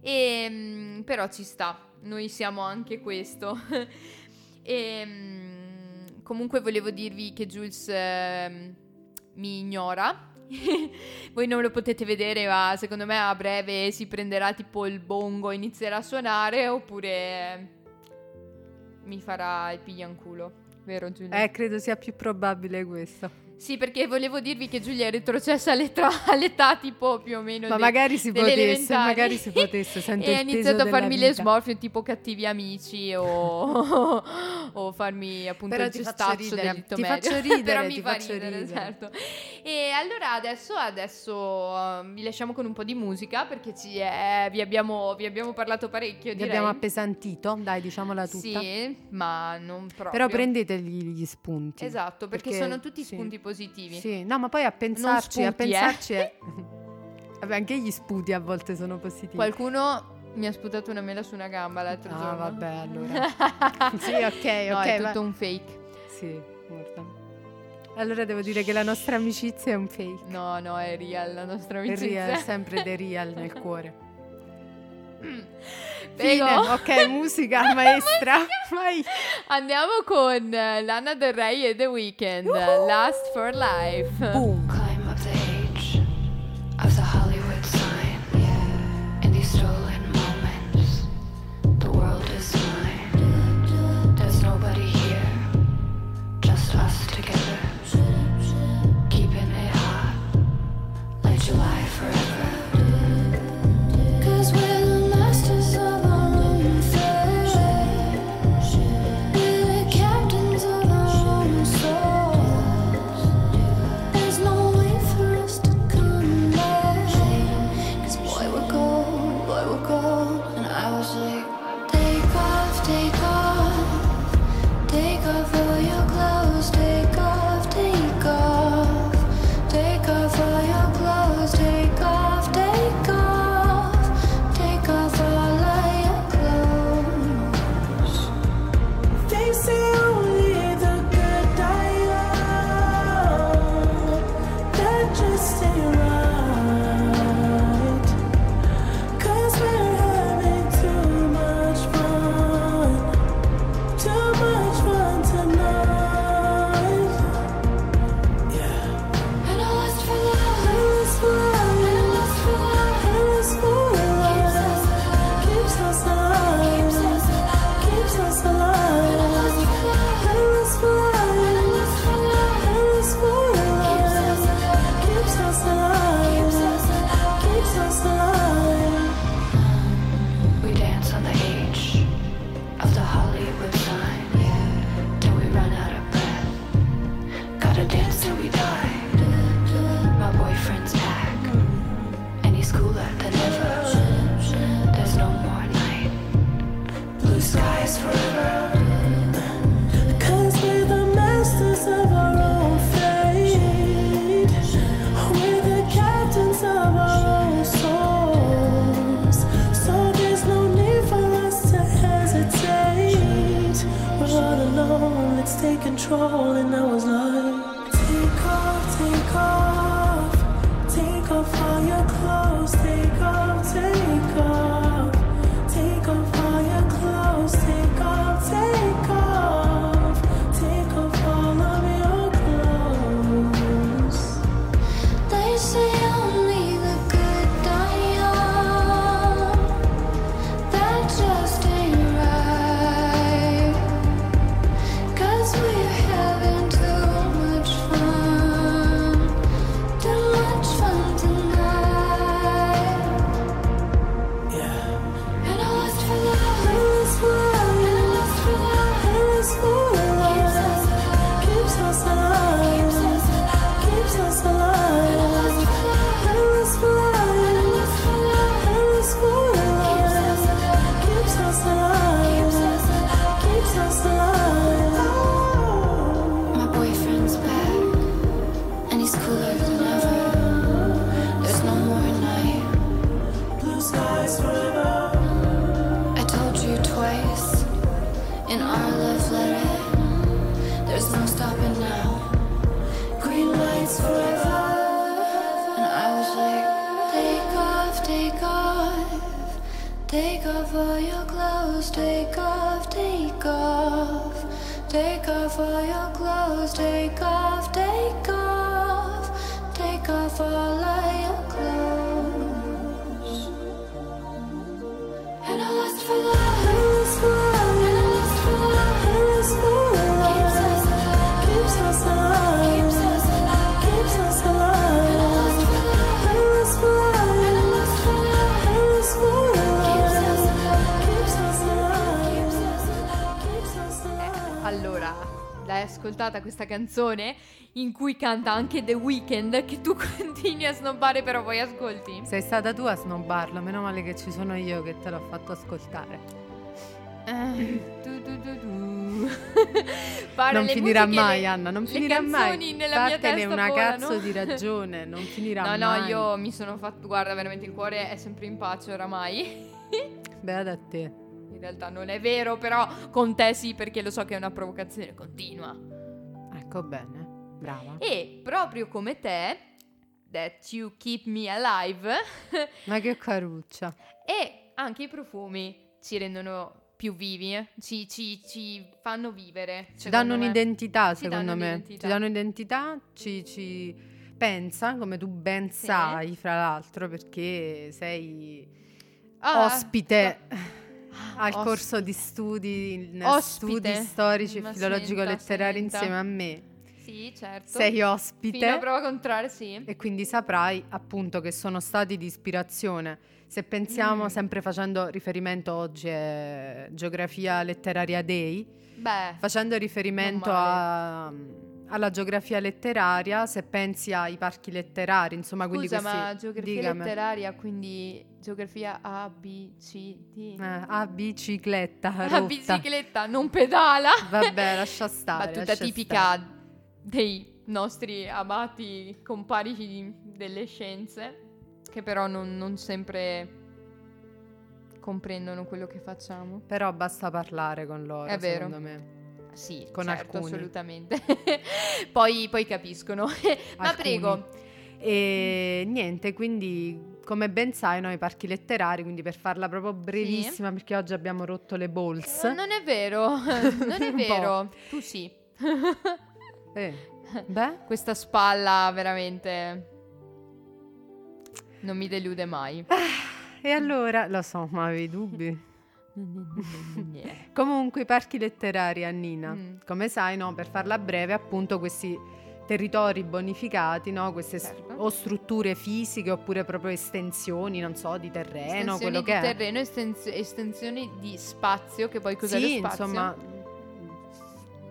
E, mm, però ci sta, noi siamo anche questo. e mm, comunque volevo dirvi che Jules ehm, mi ignora. Voi non lo potete vedere, ma secondo me a breve si prenderà tipo il bongo e inizierà a suonare oppure mi farà il piglianculo, vero Giulia? Eh, credo sia più probabile questo. Sì, perché volevo dirvi che Giulia è retrocessa all'età, all'età tipo più o meno. Ma de, magari si potesse, magari si potesse. e ha iniziato a farmi le smorfie tipo cattivi amici o, o farmi appunto Però il gestaccio del dito medio. Faccio ridere, Però mi fa ridere, ridere, certo. E allora adesso, adesso uh, vi lasciamo con un po' di musica perché ci, eh, vi, abbiamo, vi, abbiamo, parlato parecchio. Vi abbiamo appesantito, dai, diciamola tutta. Sì, ma non proprio. Però prendetegli gli spunti. Esatto, perché, perché sono tutti sì. spunti positivi positivi. Sì, no, ma poi a pensarci, sputi, a pensarci... Eh. Vabbè, anche gli sputi a volte sono positivi. Qualcuno mi ha sputato una mela su una gamba l'altro ah, giorno. Ah, vabbè, allora. sì, ok, no, ok. È tutto va. un fake. Sì, guarda. Allora devo dire che la nostra amicizia è un fake. No, no, è real la nostra amicizia. È real, sempre the real nel cuore. Bene, ok, musica maestra. Vai. Andiamo con Lana Del Rey e The Weeknd. Uhuh. Last for Life. Boom. off all your clothes, take off, take off, take off all of your clothes. Ascoltata questa canzone in cui canta anche The Weeknd che tu continui a snobbare però poi ascolti. Sei stata tu a snobbarlo, meno male che ci sono io che te l'ho fatto ascoltare. Tu, tu, tu. Pare non finirà mai, le- Anna, non finirà mai. nella testa una volano. cazzo di ragione, non finirà No, mai. no, io mi sono fatto, guarda, veramente il cuore è sempre in pace oramai. Beata a te. In realtà non è vero, però con te sì, perché lo so che è una provocazione continua. Ecco bene, brava. E proprio come te, that you keep me alive, Ma che caruccia. e anche i profumi ci rendono più vivi, eh. ci, ci- ci fanno vivere. Ci danno me. un'identità, Ci secondo danno me. un'identità. Ci danno un'identità, ci, ci pensa, come tu ben Sì. sai, fra l'altro, perché sei Ah, ospite al ospite. corso di studi, in Ospite. studi storici e Ma filologico-letterari insieme a me. Sì, certo. Sei Fino a ospite prova contraria, sì. e quindi saprai appunto che sono stati di ispirazione. Se pensiamo, Mm. sempre facendo riferimento oggi è Geografia Letteraria Day, Beh, facendo riferimento a- alla geografia letteraria, se pensi ai parchi letterari, insomma, quindi scusa, questi... ma geografia Dígame. letteraria, quindi geografia A, B, C, D. Eh, a bicicletta, La rotta. bicicletta non pedala. Vabbè, lascia stare. Battuta lascia tipica stare. dei nostri amati compari di- delle scienze, che però non, non sempre comprendono quello che facciamo. Però basta parlare con loro, È vero. secondo me. Sì, Con certo, alcuni. assolutamente. poi, poi capiscono. Ma Alcuni. prego, E niente, quindi come ben sai, noi parchi letterari, quindi per farla proprio brevissima, perché oggi abbiamo rotto le balls. non è vero, non è vero. Tu sì. Eh, beh, Questa spalla veramente non mi delude mai. e allora, lo so, ma avevi dubbi. Comunque i parchi letterari, Annina, Mm. come sai, no, per farla breve, appunto questi territori bonificati, no, queste Certo. o strutture fisiche oppure proprio estensioni, non so, di terreno, Estensioni quello di che è. terreno, estenz- estensioni di spazio, che poi cos'è sì, insomma,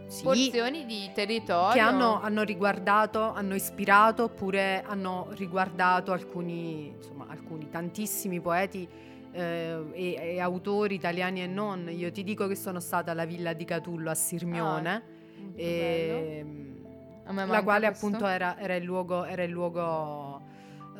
sì, Porzioni di territorio. che hanno, hanno riguardato, hanno ispirato oppure hanno riguardato alcuni, insomma, alcuni tantissimi poeti eh, e, e autori italiani e non. Io ti dico che sono stata alla villa di Catullo a Sirmione. Molto bello. e, la quale questo. appunto era, era il luogo, era il luogo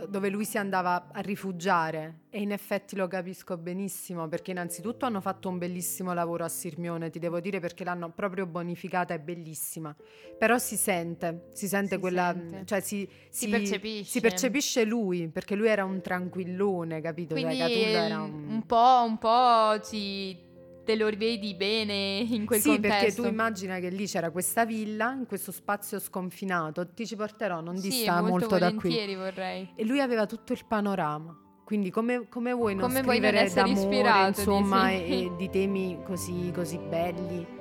dove lui si andava a rifugiare e in effetti lo capisco benissimo perché innanzitutto hanno fatto un bellissimo lavoro a Sirmione, ti devo dire perché l'hanno proprio bonificata, è bellissima, però si sente, si sente Si quella, sente. cioè si, Si percepisce. si percepisce lui perché lui era un tranquillone, capito? Cioè, Quindi era un... un po', un po' ci te lo rivedi bene in quel sì, contesto. perché tu immagina che lì c'era questa villa, in questo spazio sconfinato, ti ci porterò, non sì, dista molto, molto da qui. volentieri vorrei. E lui aveva tutto il panorama. Quindi come, come vuoi non Come vuoi non scrivere essere d'amore, insomma, dici? e, e di temi così, così belli?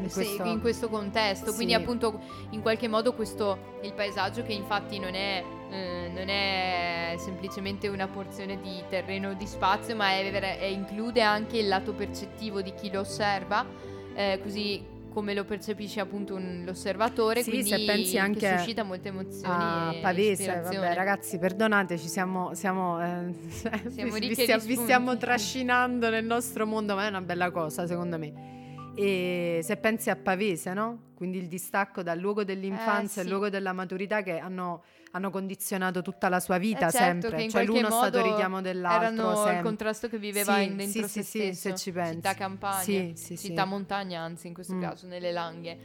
In Sì, questo- in questo contesto, quindi Sì. appunto in qualche modo questo il paesaggio che infatti non è, eh, non è semplicemente una porzione di terreno o di spazio, ma è è- include anche il lato percettivo di chi lo osserva, eh, così come lo percepisce appunto un- l'osservatore, Sì, quindi se pensi che anche suscita molte emozioni a Pavese, vabbè ragazzi perdonateci, siamo, siamo, eh, Siamo vi, vi vi stiamo trascinando nel nostro mondo, ma è una bella cosa secondo me. E se pensi a Pavese, no? Quindi il distacco dal luogo dell'infanzia Eh, al sì. luogo della maturità che hanno, hanno condizionato tutta la sua vita Eh, certo, sempre. Cioè l'uno è stato richiamo dell'altro. erano sempre. il contrasto che viveva Sì, in dentro sì, se sì, stesso. se ci pensi. città campagna, Sì, città montagna, anzi in questo Mm. caso nelle Langhe.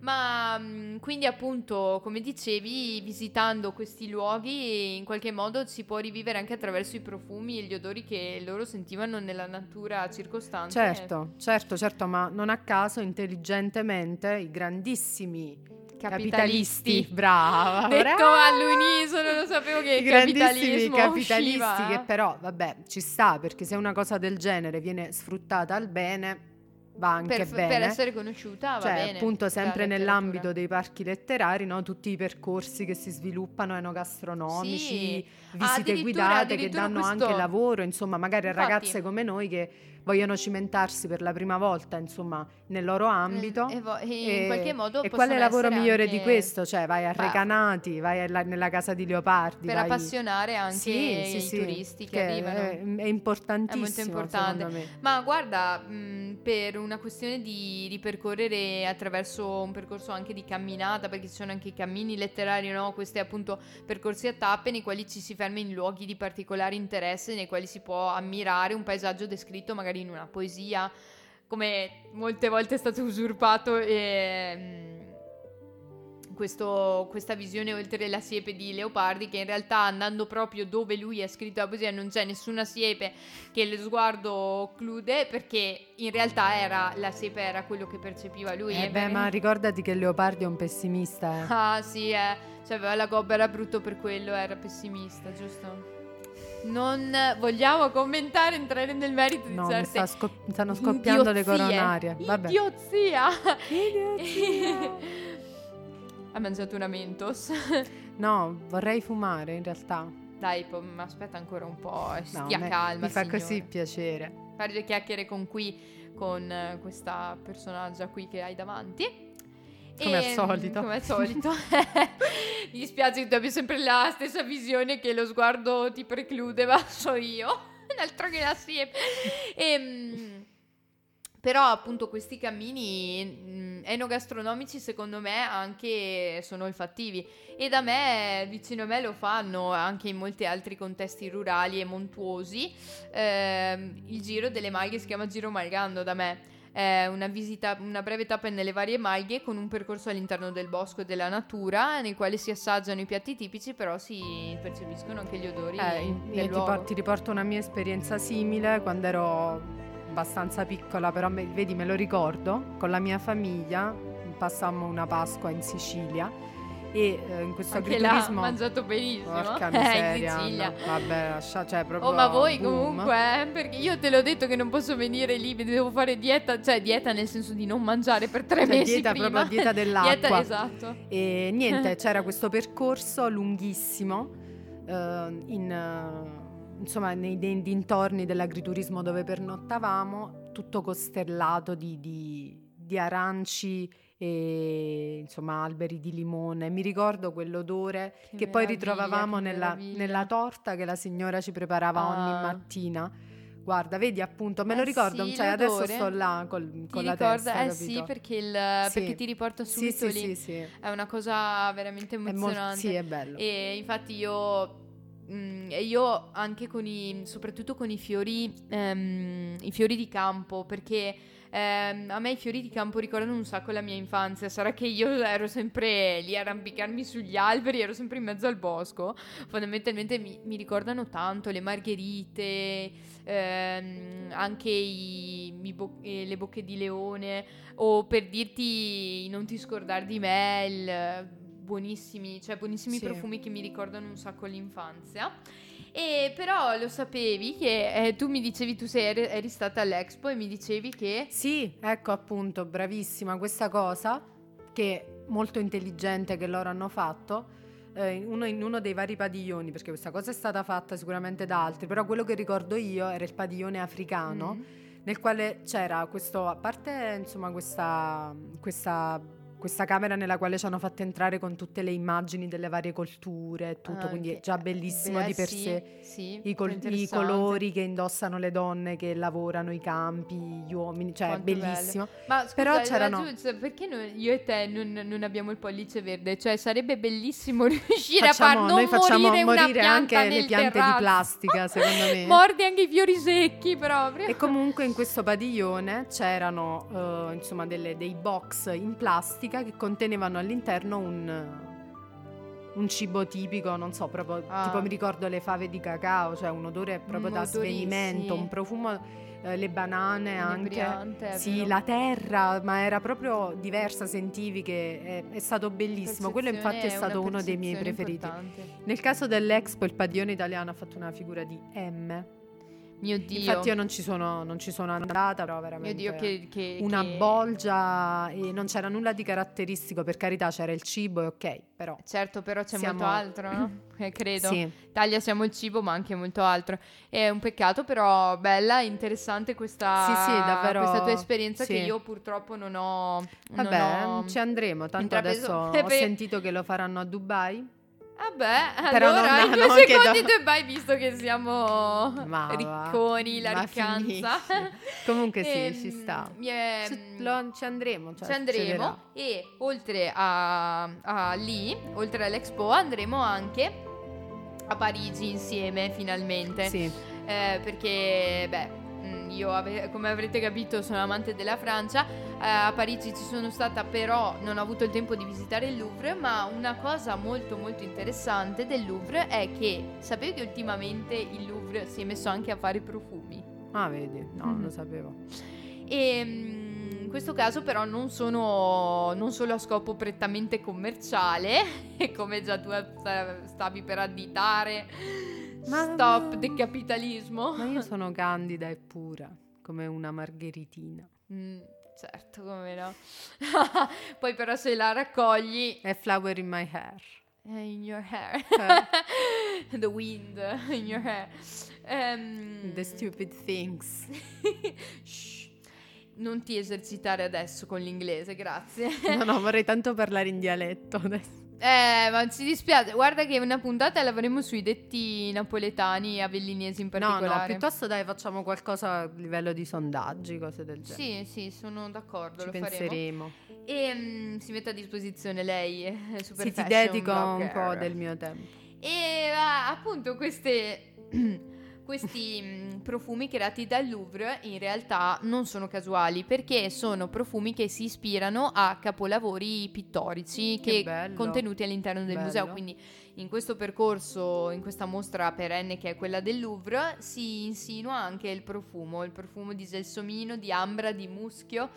Ma mh, quindi appunto, come dicevi, visitando questi luoghi in qualche modo si può rivivere anche attraverso i profumi e gli odori che loro sentivano nella natura circostante. Certo, certo, certo, ma non a caso intelligentemente i grandissimi capitalisti, brava, Detto brava. all'unisono, non sapevo che I capitalismo capitalisti usciva. che però, vabbè, ci sta perché se una cosa del genere viene sfruttata al bene, va anche per, bene. per essere conosciuta va Cioè, bene. appunto, sempre nell'ambito dei parchi letterari, no? tutti i percorsi che si sviluppano enogastronomici, Sì. visite Addirittura- guidate che danno questo- anche lavoro, insomma, magari a ragazze come noi che vogliono cimentarsi per la prima volta, insomma, nel loro ambito. E, vo- e in qualche modo E quale lavoro migliore di questo? Cioè, vai a. Recanati, vai alla- nella casa di Leopardi. per vai- appassionare anche Sì, sì, i sì, turisti che, che arrivano. È, è importantissimo, È molto importante. Ma guarda, mh, per una questione di, di percorrere attraverso un percorso anche di camminata, perché ci sono anche i cammini letterari, no? Questi appunto percorsi a tappe nei quali ci si ferma in luoghi di particolare interesse, nei quali si può ammirare un paesaggio descritto magari in una poesia, come molte volte è stato usurpato e... mh, questo- questa visione oltre la siepe di Leopardi che in realtà andando proprio dove lui ha scritto la poesia non c'è nessuna siepe che lo sguardo occlude perché in realtà era, la siepe era quello che percepiva lui. Eh beh, ma ricordati che Leopardi è un pessimista. eh. Ah sì, eh. cioè aveva la gobba, era brutto per quello, era pessimista, giusto? Non vogliamo commentare, entrare nel merito di No, mi certe sta scop- stanno scoppiando le idiozie. coronarie. Vabbè. Idiozia! Idiozia. ha mangiato una Mentos. No, vorrei fumare in realtà. Dai, po- ma aspetta ancora un po', eh, No, stia me- calma, Mi fa signore. così piacere. Fare le chiacchiere con qui, con eh, questa personaggia qui che hai davanti. Come al E, solito. Come al solito. Mi dispiace che tu abbia sempre la stessa visione che lo sguardo ti preclude, ma so io. Altro che la. Ehm, però appunto questi cammini mh, enogastronomici secondo me anche sono olfattivi e da me, vicino a me lo fanno anche in molti altri contesti rurali e montuosi. Ehm, il giro delle malghe si chiama Giro Malgando da me. È una visita, una breve tappa nelle varie malghe con un percorso all'interno del bosco e della natura nel quale si assaggiano i piatti tipici però si percepiscono anche gli odori Eh, io ti, por- ti riporto una mia esperienza simile quando ero abbastanza piccola, però me- vedi, me lo ricordo. Con la mia famiglia passammo una Pasqua in Sicilia e eh, in questo Anche agriturismo... mangiato benissimo. Porca Eh, miseria, in Sicilia. no, vabbè, lascia, cioè proprio Oh, ma voi boom. comunque, eh, perché io te l'ho detto che non posso venire lì, devo fare dieta, cioè dieta nel senso di non mangiare per tre Cioè, mesi dieta, prima. proprio dieta dell'acqua. Dieta, esatto. E niente, c'era questo percorso lunghissimo eh, in, eh, insomma, nei, nei dintorni dell'agriturismo dove pernottavamo, tutto costellato di, di- di aranci e insomma alberi di limone. Mi ricordo quell'odore che, Che poi ritrovavamo che nella, nella torta che la signora ci preparava ogni Ah. mattina. Guarda, vedi appunto, me lo Eh ricordo, sì, cioè adesso sto là col- con la ricorda? testa, eh capito? sì, perché, il, Sì. perché ti riporta subito sì, lì. sì, sì. È una cosa veramente È molto, emozionante. sì, è bello. E infatti io, mm, e io anche con i, soprattutto con i fiori, ehm, i fiori di campo, perché ehm, a me i fiori di campo ricordano un sacco la mia infanzia. Sarà che io ero sempre lì a arrampicarmi sugli alberi, ero sempre in mezzo al bosco. Fondamentalmente mi, mi ricordano tanto le margherite, ehm, anche i- i bo- eh, le bocche di leone, o per dirti non ti scordare di me, il- buonissimi, cioè buonissimi Sì. profumi che mi ricordano un sacco l'infanzia. E però lo sapevi che eh, tu mi dicevi, tu sei, eri, eri stata all'Expo e mi dicevi che... Sì, ecco appunto, bravissima questa cosa che è molto intelligente che loro hanno fatto. eh, in uno, in uno dei vari padiglioni, perché questa cosa è stata fatta sicuramente da altri, però quello che ricordo io era il padiglione africano, Mm. nel quale c'era questo, a parte insomma questa, questa, questa camera nella quale ci hanno fatto entrare con tutte le immagini delle varie colture e tutto, Ah, quindi è già bellissimo Beh, di per sì, sé. sì, I, col- i colori che indossano le donne che lavorano, i campi, gli uomini, cioè Quanto bellissimo. Ma scusa, Però eh, c'erano- Giulia, perché noi- io e te non, non abbiamo il pollice verde? Cioè sarebbe bellissimo riuscire a Facciamo- far non facciamo morire, morire anche le piante terrazzo. di plastica, secondo me. Mordi anche i fiori secchi proprio. E comunque in questo padiglione c'erano eh, insomma delle- dei box in plastica che contenevano all'interno un, un cibo tipico, non so, proprio Ah. tipo mi ricordo le fave di cacao, cioè un odore proprio Un da svenimento, sì. un profumo, eh, le banane anche. È Sì, la terra, ma era proprio diversa, sentivi che è, è stato bellissimo. Quello infatti è Percezione stato uno dei miei preferiti. importante. Nel caso dell'Expo il padiglione italiano ha fatto una figura di M. Mio Dio. Infatti io non ci sono, non ci sono andata, però Mio veramente Dio, che, che- una che- bolgia e non c'era nulla di caratteristico, per carità c'era il cibo e ok, però Certo, però c'è Siamo- molto altro, no? Eh, credo. sì, Italia siamo il cibo, ma anche molto altro. È un peccato, però bella, interessante questa, Sì, sì, davvero, questa tua esperienza che sì. io purtroppo non ho. vabbè, non ho... ci andremo, tanto intrapreso- adesso ho sentito che lo faranno a Dubai. Vabbè, Però allora non- in due secondi do- tu e vai visto che siamo Ma ricconi, la ma riccanza. Comunque sì, Ehm, ci sta. mi è- Ci, lo- ci andremo, cioè, ci andremo e oltre a, a lì, oltre all'Expo, andremo anche a Parigi insieme finalmente. Sì, Eh, perché, beh, mm, io ave- come avrete capito sono amante della Francia. Eh, a Parigi ci sono stata, però non ho avuto il tempo di visitare il Louvre. Ma una cosa molto, molto interessante del Louvre è che sapevi che ultimamente il Louvre si è messo anche a fare profumi. ah vedi, no, non Mhm. lo sapevo. E mm, in questo caso però non sono non solo a scopo prettamente commerciale, come già tu sta- stavi per additare, Ma- stop del capitalismo. Ma io sono candida e pura, come una margheritina. Mm, certo, come no. Poi però se la raccogli È flower in my hair. in your hair. Eh. The wind in your hair. Ehm, The stupid things. Shh. Non ti esercitare adesso con l'inglese, grazie. No, no, vorrei tanto parlare in dialetto adesso. Eh, ma ci dispiace. Guarda che una puntata l'avremo sui detti napoletani e avellinesi in No, particolare. no, piuttosto dai, facciamo qualcosa a livello di sondaggi, cose del genere. Sì, sì, sono d'accordo, Ci lo penseremo. faremo. E mm, si mette a disposizione lei, eh, super Sì, ti dedico un blogger. po' del mio tempo. E ah, appunto queste, questi mm, profumi creati dal Louvre in realtà non sono casuali perché sono profumi che si ispirano a capolavori pittorici Che che bello. contenuti all'interno del Bello. museo. Quindi in questo percorso, in questa mostra perenne che è quella del Louvre, si insinua anche il profumo, il profumo di gelsomino, di ambra, di muschio,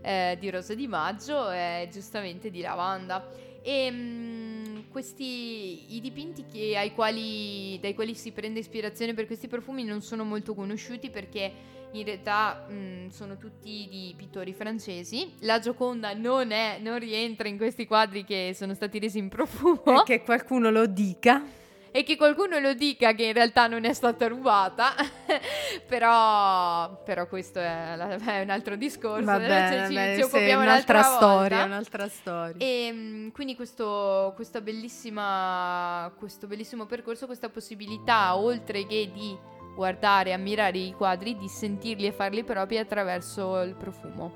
eh, di rosa di maggio e giustamente di lavanda. E mm, questi i dipinti che- quali, dai quali si prende ispirazione per questi profumi non sono molto conosciuti perché in realtà mm, sono tutti di pittori francesi. La Gioconda non, è, non rientra in questi quadri che sono stati resi in profumo. E che qualcuno lo dica. E che qualcuno lo dica che in realtà non è stata rubata, però, però questo è, è un altro discorso. Va adesso bene, ci, beh, ci occupiamo un'altra un'altra storia, volta. un'altra storia. E mm, quindi questo, questa bellissima, questo bellissimo percorso, questa possibilità, oltre che di guardare ammirare i quadri, di sentirli e farli propri attraverso il profumo.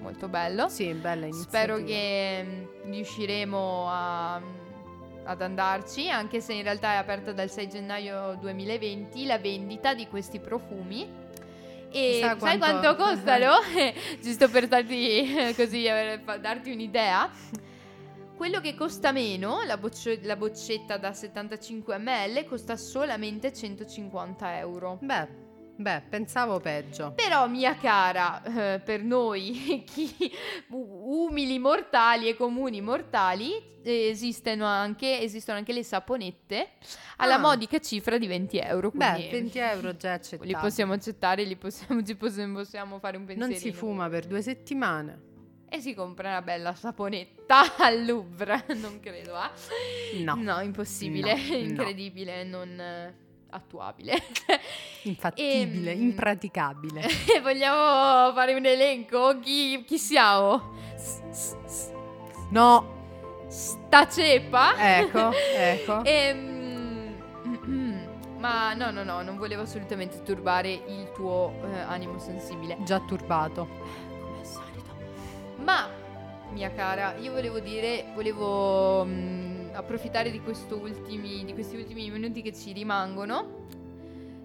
Molto bello. Sì, bella iniziativa. Spero che mm, riusciremo a- ad andarci, anche se in realtà è aperta dal 6 gennaio 2020 la vendita di questi profumi. E Chissà sai quanto- quanto costano? Giusto per darti così, eh, darti un'idea. Quello che costa meno, la, boccio- la boccetta da 75 ml, costa solamente 150 euro. Beh, beh, pensavo peggio. Però, mia cara, eh, per noi, chi, umili mortali e comuni mortali, eh, esistono anche, esistono anche le saponette alla Ah. modica cifra di 20 euro. Beh, Quindi 20 euro già li accettabile. possiamo accettare, li possiamo, ci possiamo, possiamo fare un pensiero. Non si fuma per due settimane. E si compra una bella saponetta al Louvre, non credo, ah? No. No, impossibile, No, no. incredibile, non eh, attuabile. Infattibile, Ehm, impraticabile. E vogliamo fare un elenco? Chi, chi siamo? No, Sta ceppa? ecco, ecco. Ehm, ma no, no, no, non volevo assolutamente turbare il tuo eh, animo sensibile. Già turbato. Come al solito. Ma, mia cara, io volevo dire, volevo mm, approfittare di, ultimi, di questi ultimi minuti che ci rimangono.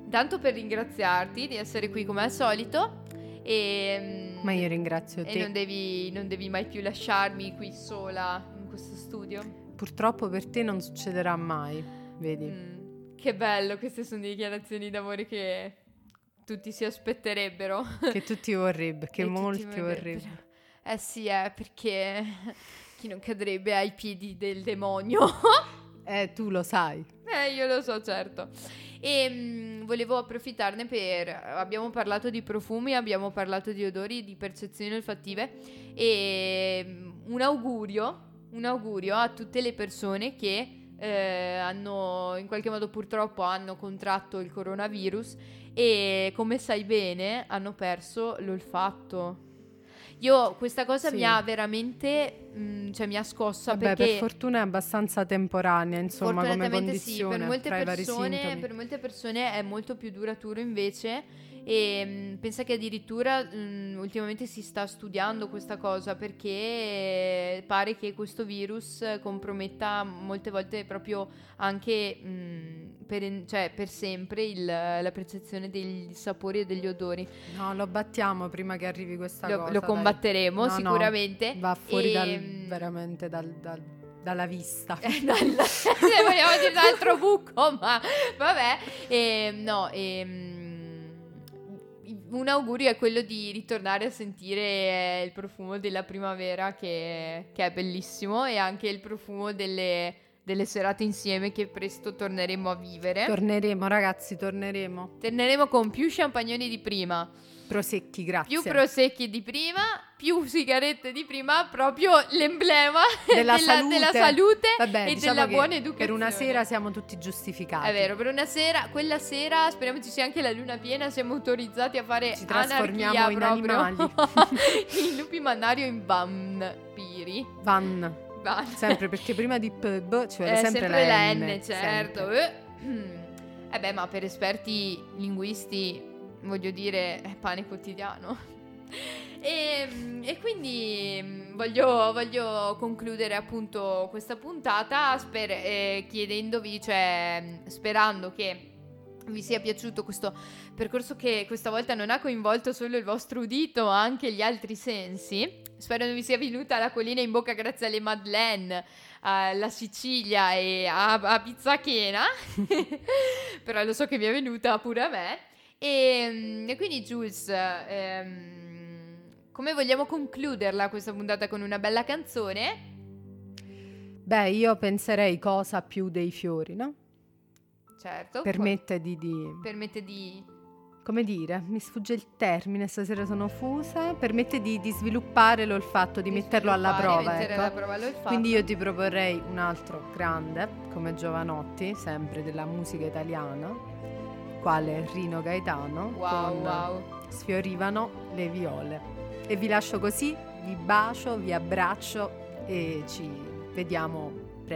Tanto per ringraziarti di essere qui come al solito. E, mm, Ma io ringrazio e te. non devi, non devi mai più lasciarmi qui sola in questo studio. Purtroppo per te non succederà mai, vedi? Mm, che bello, queste sono dichiarazioni d'amore che tutti si aspetterebbero. Che tutti vorrebbero, che E molti vorrebbero. vorrebbero. Eh sì, è perché chi non cadrebbe ai piedi del demonio. Eh, tu lo sai. eh, io lo so, certo. E mm, volevo approfittarne per. Abbiamo parlato di profumi, abbiamo parlato di odori, di percezioni olfattive. E mm, un augurio, un augurio a tutte le persone che eh, hanno, in qualche modo purtroppo, hanno contratto il coronavirus e come sai bene hanno perso l'olfatto. Io questa cosa Sì. mi ha veramente, mm, cioè mi ha scossa Vabbè, perché per fortuna è abbastanza temporanea, insomma, come Fortunatamente sì, condizione per molte, persone, per molte persone è molto più duraturo invece e mh, pensa che addirittura mh, ultimamente si sta studiando questa cosa perché pare che questo virus comprometta molte volte proprio anche mh, per, cioè, per sempre il- la percezione degli sapori e degli odori. No, lo battiamo prima che arrivi questa Lo, cosa. lo combatteremo No, no, sicuramente. va fuori E, dal- veramente dal- dal- dalla vista. Eh, dal- se vogliamo dire l'altro buco, ma vabbè. E, no, ehm, un augurio è quello di ritornare a sentire eh, il profumo della primavera che, che è bellissimo e anche il profumo delle, delle serate insieme che presto torneremo a vivere. Torneremo, ragazzi, torneremo. Torneremo con più champagnoni di prima, Prosecchi, grazie. più prosecchi di prima, più sigarette di prima, proprio l'emblema Della della, salute. della salute Vabbè, e diciamo della buona educazione. Per una sera siamo tutti giustificati. È vero, per una sera, quella sera, speriamo ci sia anche la luna piena, siamo autorizzati a fare Ci trasformiamo in proprio. animali. in lupi mannario in vampiri. Van. Va. Sempre perché prima di pub ci vuole Eh, sempre, sempre la la N, N, certo. sempre. Eh, mm. Eh beh, ma per esperti linguisti, voglio dire, è pane quotidiano. E, e quindi voglio, voglio concludere appunto questa puntata sper- eh, chiedendovi, cioè sperando che vi sia piaciuto questo percorso che questa volta non ha coinvolto solo il vostro udito, ma anche gli altri sensi. Spero non vi sia venuta la collina in bocca grazie alle Madeleine, alla Sicilia e a, a Pizzachena. Però lo so che vi è venuta pure a me. E, mm, e quindi, Jules, ehm, come vogliamo concluderla questa puntata con una bella canzone? Beh, io penserei cosa più dei fiori, no? Certo. Permette di, di- permette di Come dire, mi sfugge il termine, stasera sono fusa. Permette di, di sviluppare l'olfatto, di, metterlo alla prova, ecco. alla prova l'olfatto. Quindi io ti proporrei un altro grande, come Giovanotti, sempre della musica italiana, quale Rino Gaetano, Wow, wow. Sfiorivano le viole. E vi lascio così, vi bacio, vi abbraccio e ci vediamo,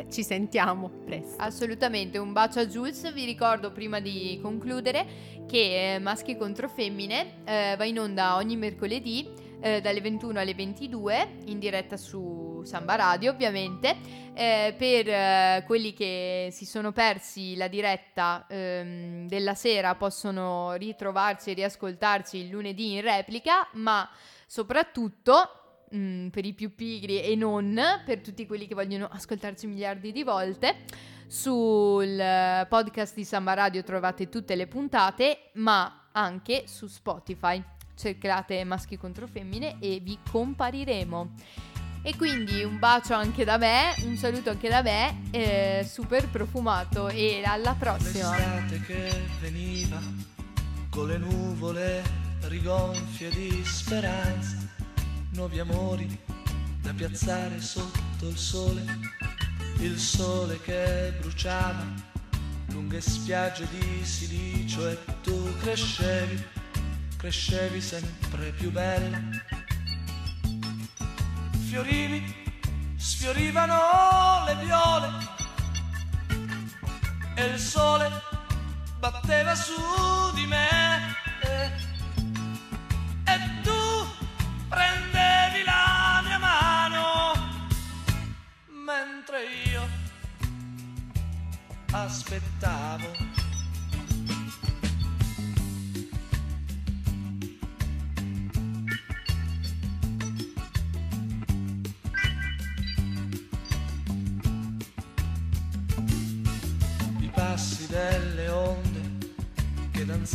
ci sentiamo presto. Assolutamente, un bacio a Jules. Vi ricordo prima di concludere che eh, Maschi contro Femmine eh, va in onda ogni mercoledì eh, dalle 21 alle 22 in diretta su Samba Radio ovviamente. Eh, per eh, quelli che si sono persi la diretta ehm, della sera possono ritrovarsi e riascoltarci il lunedì in replica, ma soprattutto mm, per i più pigri e non, per tutti quelli che vogliono ascoltarci miliardi di volte. Sul podcast di Samba Radio trovate tutte le puntate, ma anche su Spotify. Cercate maschi contro femmine e vi compariremo. E quindi un bacio anche da me, un saluto anche da me, eh, super profumato e alla prossima. L'estate che veniva con le nuvole rigonfie di speranza, nuovi amori da piazzare sotto il sole, il sole che bruciava lunghe spiagge di silicio e tu crescevi, crescevi sempre più bella. Fiorivi, sfiorivano le viole e il sole batteva su di me e tu prendevi la mia mano mentre io aspettavo.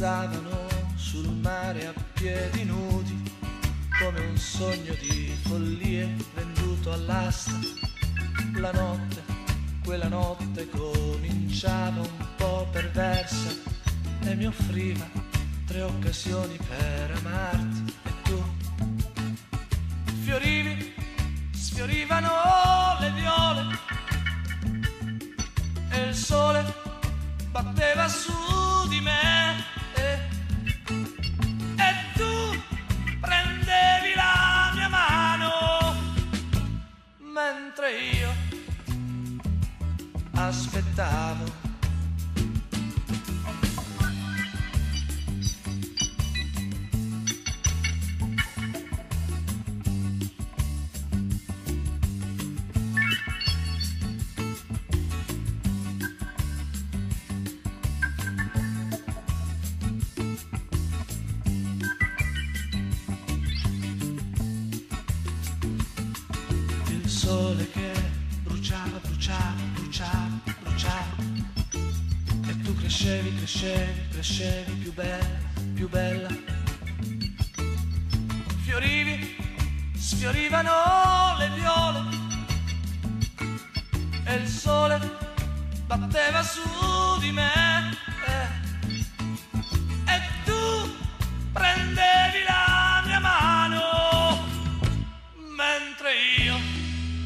danzavano sul mare a piedi nudi, come un sogno di follie venduto all'asta. La notte, quella notte cominciava un po' perversa e mi offriva tre occasioni per amarti e tu fiorivi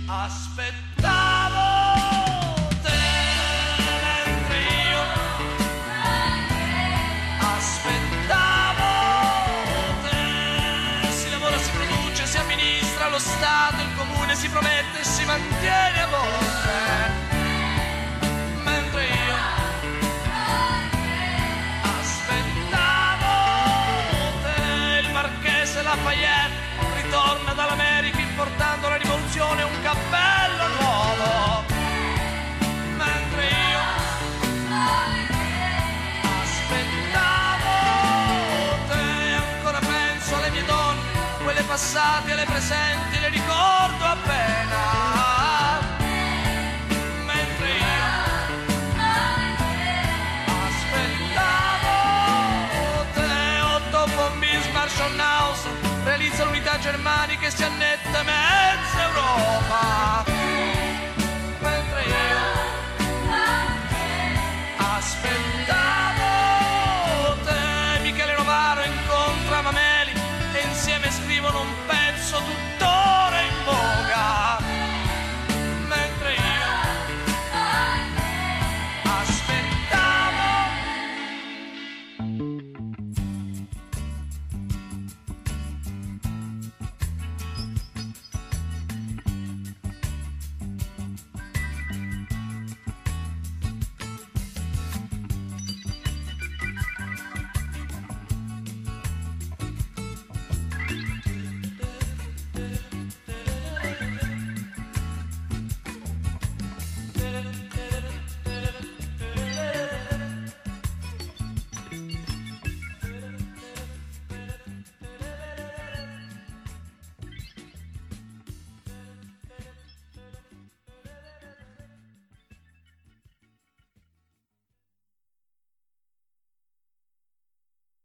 I spent passate, le presenti le ricordo appena. Mentre io otto bombi, Marshall realizza l'unità germanica e si annette mezza Europa.